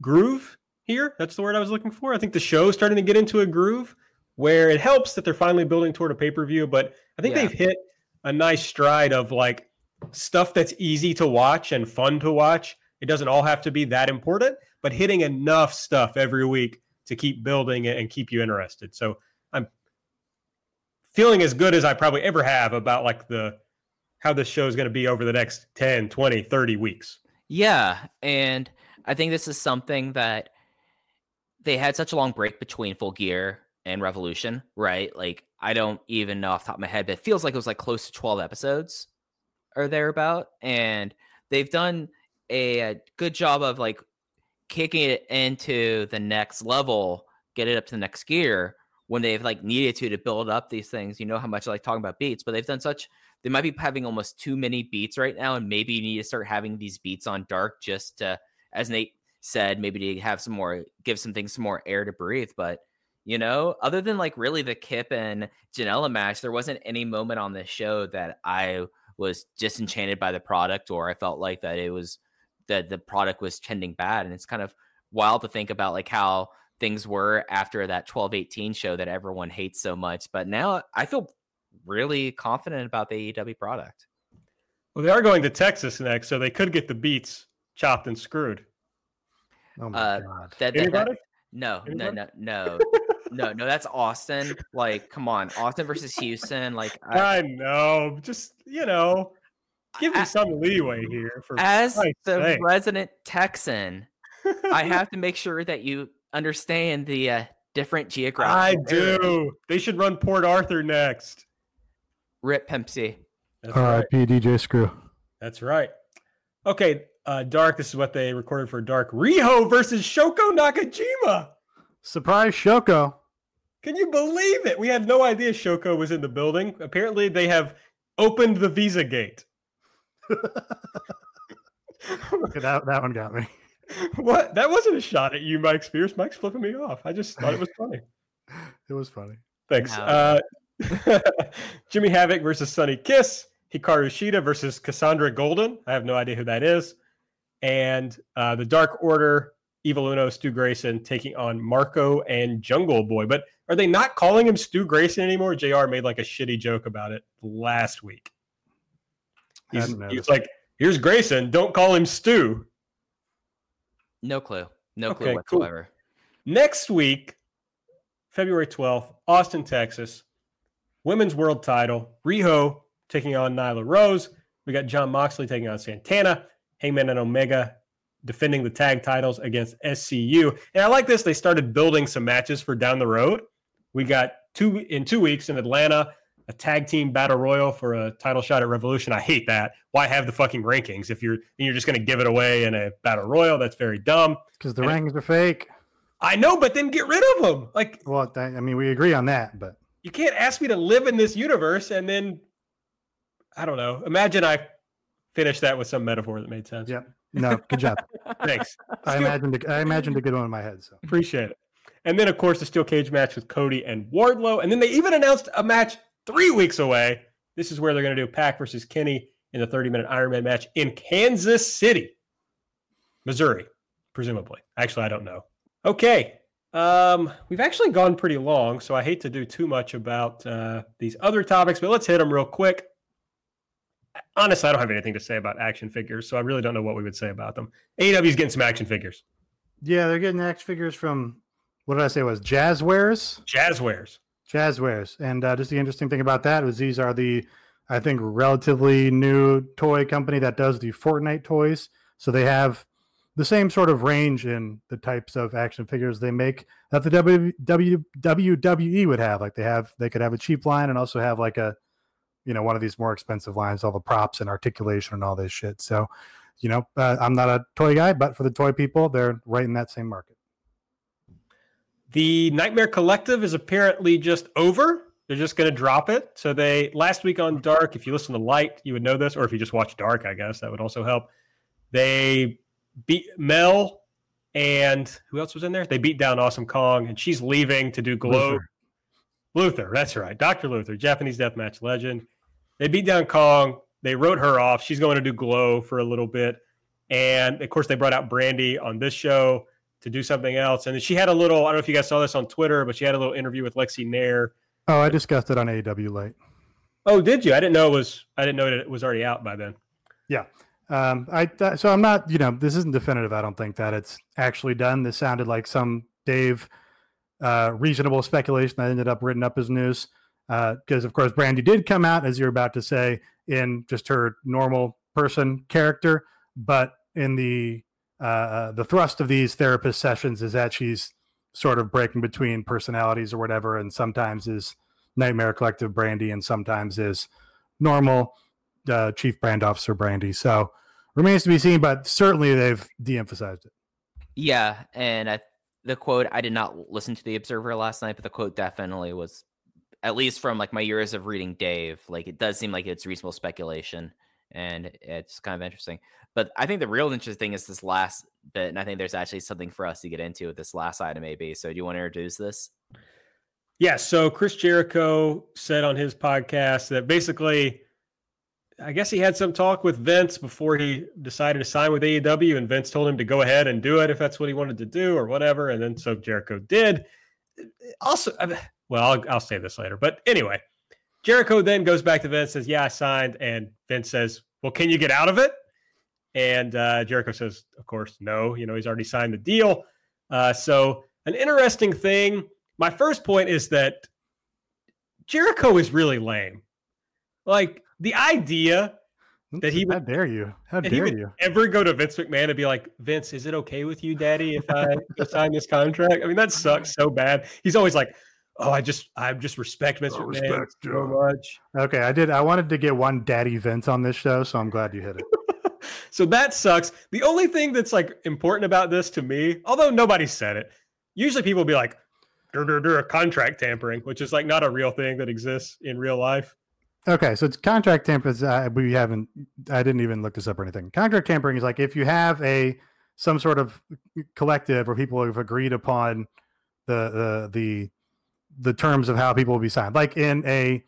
groove here. That's the word I was looking for. I think the show's starting to get into a groove where it helps that they're finally building toward a pay per view. But I think Yeah. they've hit a nice stride of like stuff that's easy to watch and fun to watch. It doesn't all have to be that important, but hitting enough stuff every week to keep building it and keep you interested. So I'm feeling as good as I probably ever have about like the how this show is going to be over the next 10, 20, 30 weeks. Yeah, and I think this is something that they had such a long break between Full Gear and Revolution, right? Like I don't even know off top of my head, but it feels like it was like close to 12 episodes or thereabout. And they've done a, a good job of like kicking it into the next level, get it up to the next gear when they've like needed to to build up these things. You know how much I like talking about beats, but they've done such they might be having almost too many beats right now, and maybe you need to start having these beats on dark just to, as Nate said, maybe to have some more, give some things some more air to breathe. But you know, other than like really the Kip and Janela match, there wasn't any moment on this show that I was disenchanted by the product or I felt like that it was that the product was trending bad. And it's kind of wild to think about like how things were after that 1218 show that everyone hates so much. But now I feel really confident about the AEW product. Well, they are going to Texas next, so they could get the beats chopped and screwed. Oh my Uh, god. That, that- Anybody? that- no, no, Anybody? no, no, (laughs) no, no. That's Austin. Like, come on, Austin versus Houston. Like, I, I know. Just, you know, give me I- some leeway here. For as Christ's the sake. resident Texan, I (laughs) have to make sure that you understand the uh, different I areas. do. They should run Port Arthur next. Rip Pimp C. That's right. R.I.P. DJ Screw. That's right. Okay, uh, Dark. This is what they recorded for Dark. Riho versus Shoko Nakajima. Surprise Shoko. Can you believe it? We had no idea Shoko was in the building. Apparently, they have opened the visa gate. Okay, that, that one got me. what? That wasn't a shot at you, Mike Spears. Mike's flipping me off. I just thought it was funny. (laughs) It was funny. Thanks. No. Uh, (laughs) Jimmy Havoc versus Sunny Kiss. Hikaru Shida versus Cassandra Golden. I have no idea who that is. And uh, the Dark Order, Evil Uno, Stu Grayson taking on Marko and Jungle Boy. But are they not calling him Stu Grayson anymore? JR made like a shitty joke about it last week. He's, he's like, here's Grayson. Don't call him Stu. No clue. No Okay, clue cool. whatsoever. Next week, February 12th, Austin, Texas, women's world title. Riho taking on Nyla Rose. We got Jon Moxley taking on Santana. Hangman and Omega defending the tag titles against SCU. And I like this. They started building some matches for down the road. We got two in two weeks in Atlanta, a tag team battle royal for a title shot at Revolution. I hate that. Why have the fucking rankings if you're you're just going to give it away in a battle royal? That's very dumb. Because the And- rankings are fake. I know, but then get rid of them. Like Well, I I mean, we agree on that, but you can't ask me to live in this universe and then I don't know. Imagine I finished that with some metaphor that made sense. Yep. no, good job. (laughs) Thanks. I imagined a, I imagined a good one in my head. So Appreciate it. And then of course the steel cage match with Cody and Wardlow. And then they even announced a match three weeks away. This is where they're going to do Pac versus Kenny in the 30 minute Iron Man match in Kansas City, Missouri, presumably. Actually, I don't know. Okay. Um, we've actually gone pretty long, so I hate to do too much about uh, these other topics, but let's hit them real quick. Honestly, I don't have anything to say about action figures, so I really don't know what we would say about them. AEW's getting some action figures. yeah, they're getting action figures from what did I say was Jazwares. Jazwares. Jazwares. And uh, just the interesting thing about that was these are the, I think, relatively new toy company that does the Fortnite toys. So they have the same sort of range in the types of action figures they make that the w, w, WWE would have. Like they have, they could have a cheap line and also have like a, you know, one of these more expensive lines, all the props and articulation and all this shit. So, you know, uh, I'm not a toy guy, but for the toy people, they're right in that same market. The Nightmare Collective is apparently just over. They're just going to drop it. So they last week on Dark, if you listen to Light, you would know this, or if you just watch Dark, I guess that would also help. They beat Mel and who else was in there? They beat down Awesome Kong, and she's leaving to do Glow. Luther. Luther, that's right. Dr. Luther, Japanese deathmatch legend. They beat down Kong. They wrote her off. She's going to do Glow for a little bit. And of course, they brought out Brandi on this show to do something else. And then she had a little. I don't know if you guys saw this on Twitter, but she had a little interview with Lexy Nair. Oh, I discussed it on AEW late. Oh, did you? I didn't know it was. I didn't know that it was already out by then. Yeah. Um, I th- so I'm not. You know, this isn't definitive. I don't think that it's actually done. This sounded like some Dave uh, reasonable speculation that ended up written up as news. Because uh, of course, Brandi did come out as you're about to say in just her normal person character, but in the uh, uh, the thrust of these therapist sessions is that she's sort of breaking between personalities or whatever, and sometimes is Nightmare Collective Brandi, and sometimes is normal uh, Chief Brand Officer Brandi. So remains to be seen, but certainly they've de-emphasized it. Yeah, and I, the quote I did not listen to the Observer last night, but the quote definitely was, at least from like my years of reading Dave, like it does seem like it's reasonable speculation, and it's kind of interesting. But I think the real interesting thing is this last bit, and I think there's actually something for us to get into with this last item, maybe. So, do you want to introduce this? Yeah. So Chris Jericho said on his podcast that basically, I guess he had some talk with Vince before he decided to sign with AEW, and Vince told him to go ahead and do it if that's what he wanted to do or whatever. And then so Jericho did. Also, well, I'll, I'll say this later, but anyway, Jericho then goes back to Vince, and says, "Yeah, I signed," and Vince says, "Well, can you get out of it?" And uh, Jericho says, of course, no. You know, he's already signed the deal. Uh, so, an interesting thing. My first point is that Jericho is really lame. Like the idea that he would, how dare you? How dare you ever go to Vince McMahon and be like, Vince, is it okay with you, Daddy, if I sign this contract? I mean, that sucks so bad. He's always like, Oh, I just I just respect Mr. McMahon respect, so much. Okay, I did. I wanted to get one Daddy Vince on this show, so I'm glad you hit it (laughs) so that sucks. The only thing that's like important about this to me, although nobody said it, usually people will be like, dur, dur, dur, contract tampering, which is like not a real thing that exists in real life. Okay, so it's contract tampering. Uh, we haven't. I didn't even look this up or anything. Contract tampering is like if you have a some sort of collective where people have agreed upon the the the the terms of how people will be signed, like in a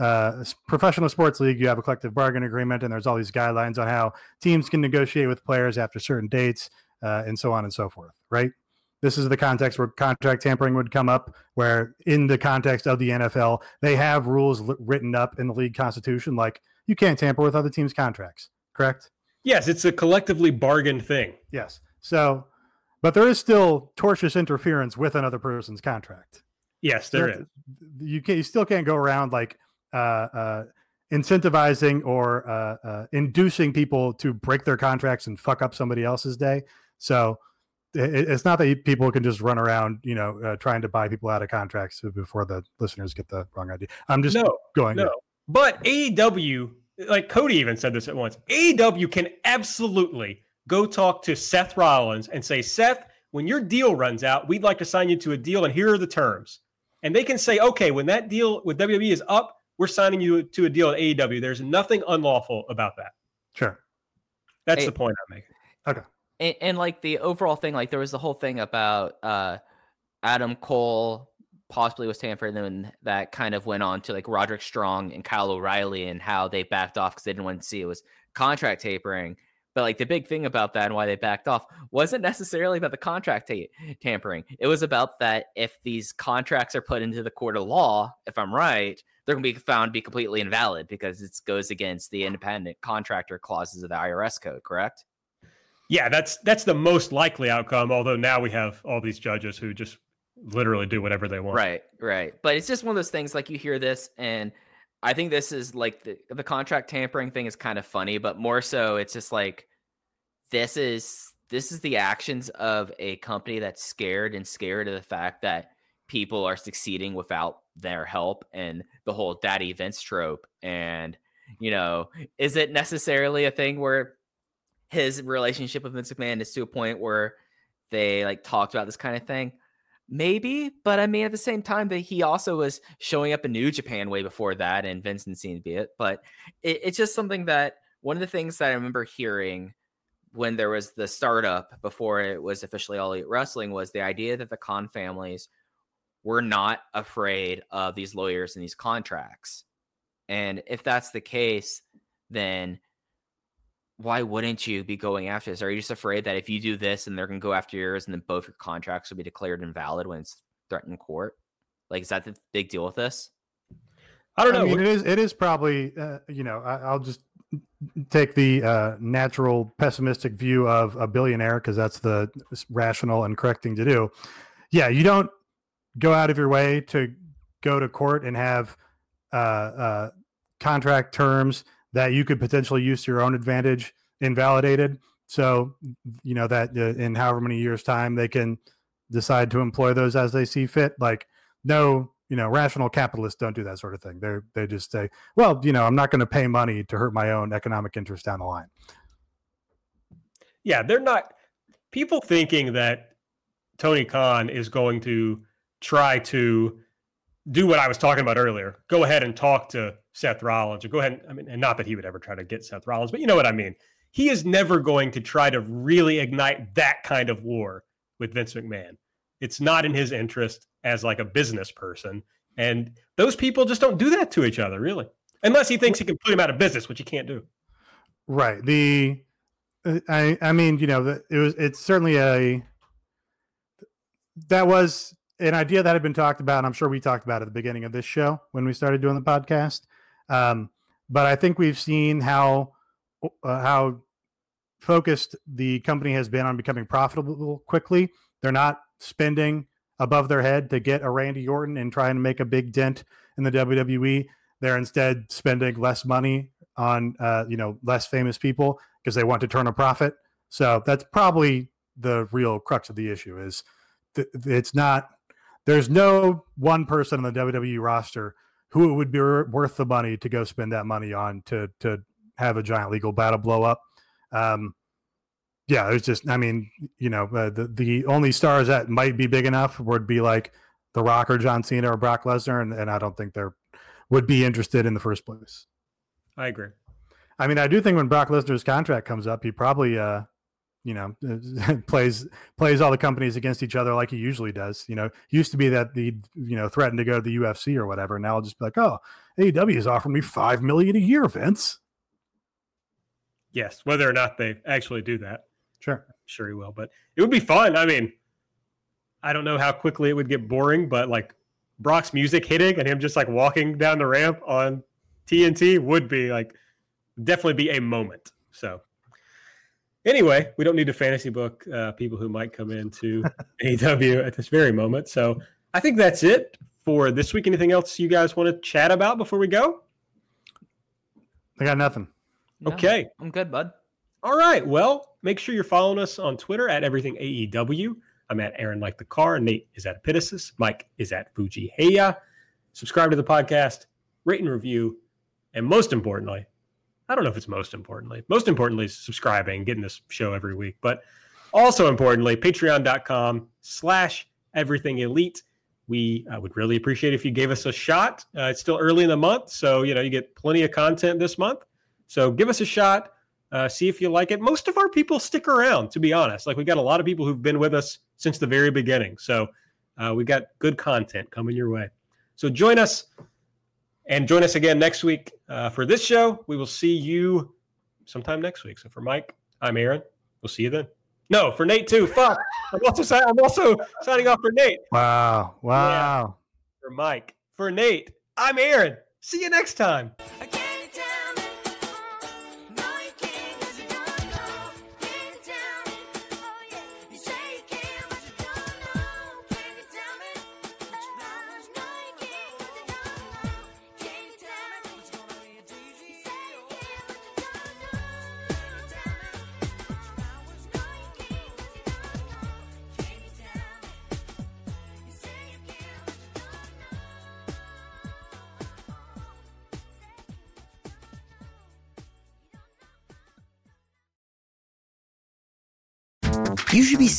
uh, professional sports league, you have a collective bargain agreement, and there's all these guidelines on how teams can negotiate with players after certain dates, uh, and so on and so forth. Right? This is the context where contract tampering would come up, where in the context of the NFL, they have rules li- written up in the league constitution, like you can't tamper with other teams' contracts. Correct? Yes, it's a collectively bargained thing. Yes. So, but there is still tortious interference with another person's contract. Yes, there is. You can you still can't go around like uh, uh, incentivizing or uh, uh, inducing people to break their contracts and fuck up somebody else's day. So it, it's not that people can just run around, you know, uh, trying to buy people out of contracts before the listeners get the wrong idea. I'm just no, going. No, but AEW, like Cody even said this at once. AEW can absolutely go talk to Seth Rollins and say, Seth, when your deal runs out, we'd like to sign you to a deal, and here are the terms. And they can say, okay, when that deal with WWE is up, we're signing you to a deal at AEW. There's nothing unlawful about that. Sure. That's hey, the point I'm making. Okay. And, and, like the overall thing, like there was the whole thing about uh, Adam Cole possibly was tampered, and then that kind of went on to like Roderick Strong and Kyle O'Reilly and how they backed off because they didn't want to see it was contract tapering. But like the big thing about that and why they backed off wasn't necessarily about the contract tampering. It was about that if these contracts are put into the court of law, if I'm right, they're going to be found to be completely invalid because it goes against the independent contractor clauses of the IRS code, correct? Yeah, that's that's the most likely outcome. Although now we have all these judges who just literally do whatever they want. Right, right. But it's just one of those things. Like you hear this, and I think this is like the the contract tampering thing is kind of funny, but more so, it's just like this is this is the actions of a company that's scared and scared of the fact that people are succeeding without their help and the whole daddy Vince trope. And, you know, is it necessarily a thing where his relationship with Vince McMahon is to a point where they like talked about this kind of thing? Maybe, but I mean, at the same time, that he also was showing up in New Japan way before that, and Vincent didn't to be it. But it, it's just something that one of the things that I remember hearing when there was the startup before it was officially All Elite Wrestling was the idea that the Khan families we're not afraid of these lawyers and these contracts. And if that's the case, then why wouldn't you be going after this? Are you just afraid that if you do this and they're going to go after yours and then both your contracts will be declared invalid when it's threatened in court? Like, is that the big deal with this? I don't know. I mean, it is. It is probably. Uh, you know, I, will just take the uh, natural pessimistic view of a billionaire because that's the rational and correct thing to do. Yeah, you don't go out of your way to go to court and have uh, uh contract terms that you could potentially use to your own advantage invalidated. So, you know, that uh, in however many years' time they can decide to employ those as they see fit. Like, no, you know, rational capitalists don't do that sort of thing. They they just say, well, you know, I'm not going to pay money to hurt my own economic interest down the line. Yeah, they're not people thinking that Tony Khan is going to try to do what I was talking about earlier. Go ahead and talk to Seth Rollins, or go ahead. And, I mean, and not that he would ever try to get Seth Rollins, but you know what I mean. He is never going to try to really ignite that kind of war with Vince McMahon. It's not in his interest as like a business person, and those people just don't do that to each other, really, unless he thinks he can put him out of business, which he can't do. Right. The uh, I I mean, you know, it was it's certainly a that was an idea that had been talked about. And I'm sure we talked about at the beginning of this show when we started doing the podcast. Um, but I think we've seen how uh, how focused the company has been on becoming profitable quickly. They're not spending above their head to get a Randy Orton and try and make a big dent in the WWE. They're instead spending less money on uh, you know less famous people because they want to turn a profit. So that's probably the real crux of the issue is th- it's not there's no one person on the WWE roster who it would be worth the money to go spend that money on to to have a giant legal battle blow up. Um, yeah, it's just I mean, you know, uh, the the only stars that might be big enough would be like The Rock or John Cena or Brock Lesnar, and, and I don't think they're would be interested in the first place. I agree. I mean, I do think when Brock Lesnar's contract comes up, he probably uh, you know (laughs) plays plays all the companies against each other like he usually does you know. Used to be that he you know threatened to go to the ufc or whatever now i'll just be like oh aew is offering me five million a year vince. Yes whether or not they actually do that. Sure. I'm sure he will but it would be fun. I mean i don't know how quickly it would get boring but like brock's music hitting and him just like walking down the ramp on tnt would be like definitely be a moment so Anyway, we don't need to fantasy book uh, people who might come into AEW (laughs) at this very moment. So I think that's it for this week. Anything else you guys want to chat about before we go? I got nothing. No, okay. I'm good, bud. All right. Well, make sure you're following us on Twitter at everything AEW. I'm at Aaron like the car. Nate is at Epitasis. Mike is at Fuji Heya. Subscribe to the podcast, rate and review, and most importantly, I don't know if it's most importantly. Most importantly, subscribing, getting this show every week. But also importantly, patreon.com slash everything elite. We uh, would really appreciate if you gave us a shot. Uh, it's still early in the month, so you know you get plenty of content this month. So give us a shot. Uh, see if you like it. Most of our people stick around, to be honest. Like we got a lot of people who've been with us since the very beginning. So uh, we got good content coming your way. So join us and join us again next week uh, for this show. We will see you sometime next week. So for Mike, I'm Aaron. We'll see you then. No, for Nate too. Fuck. I'm also, I'm also signing off for Nate. Wow. Wow. Yeah. For Mike. For Nate, I'm Aaron. See you next time.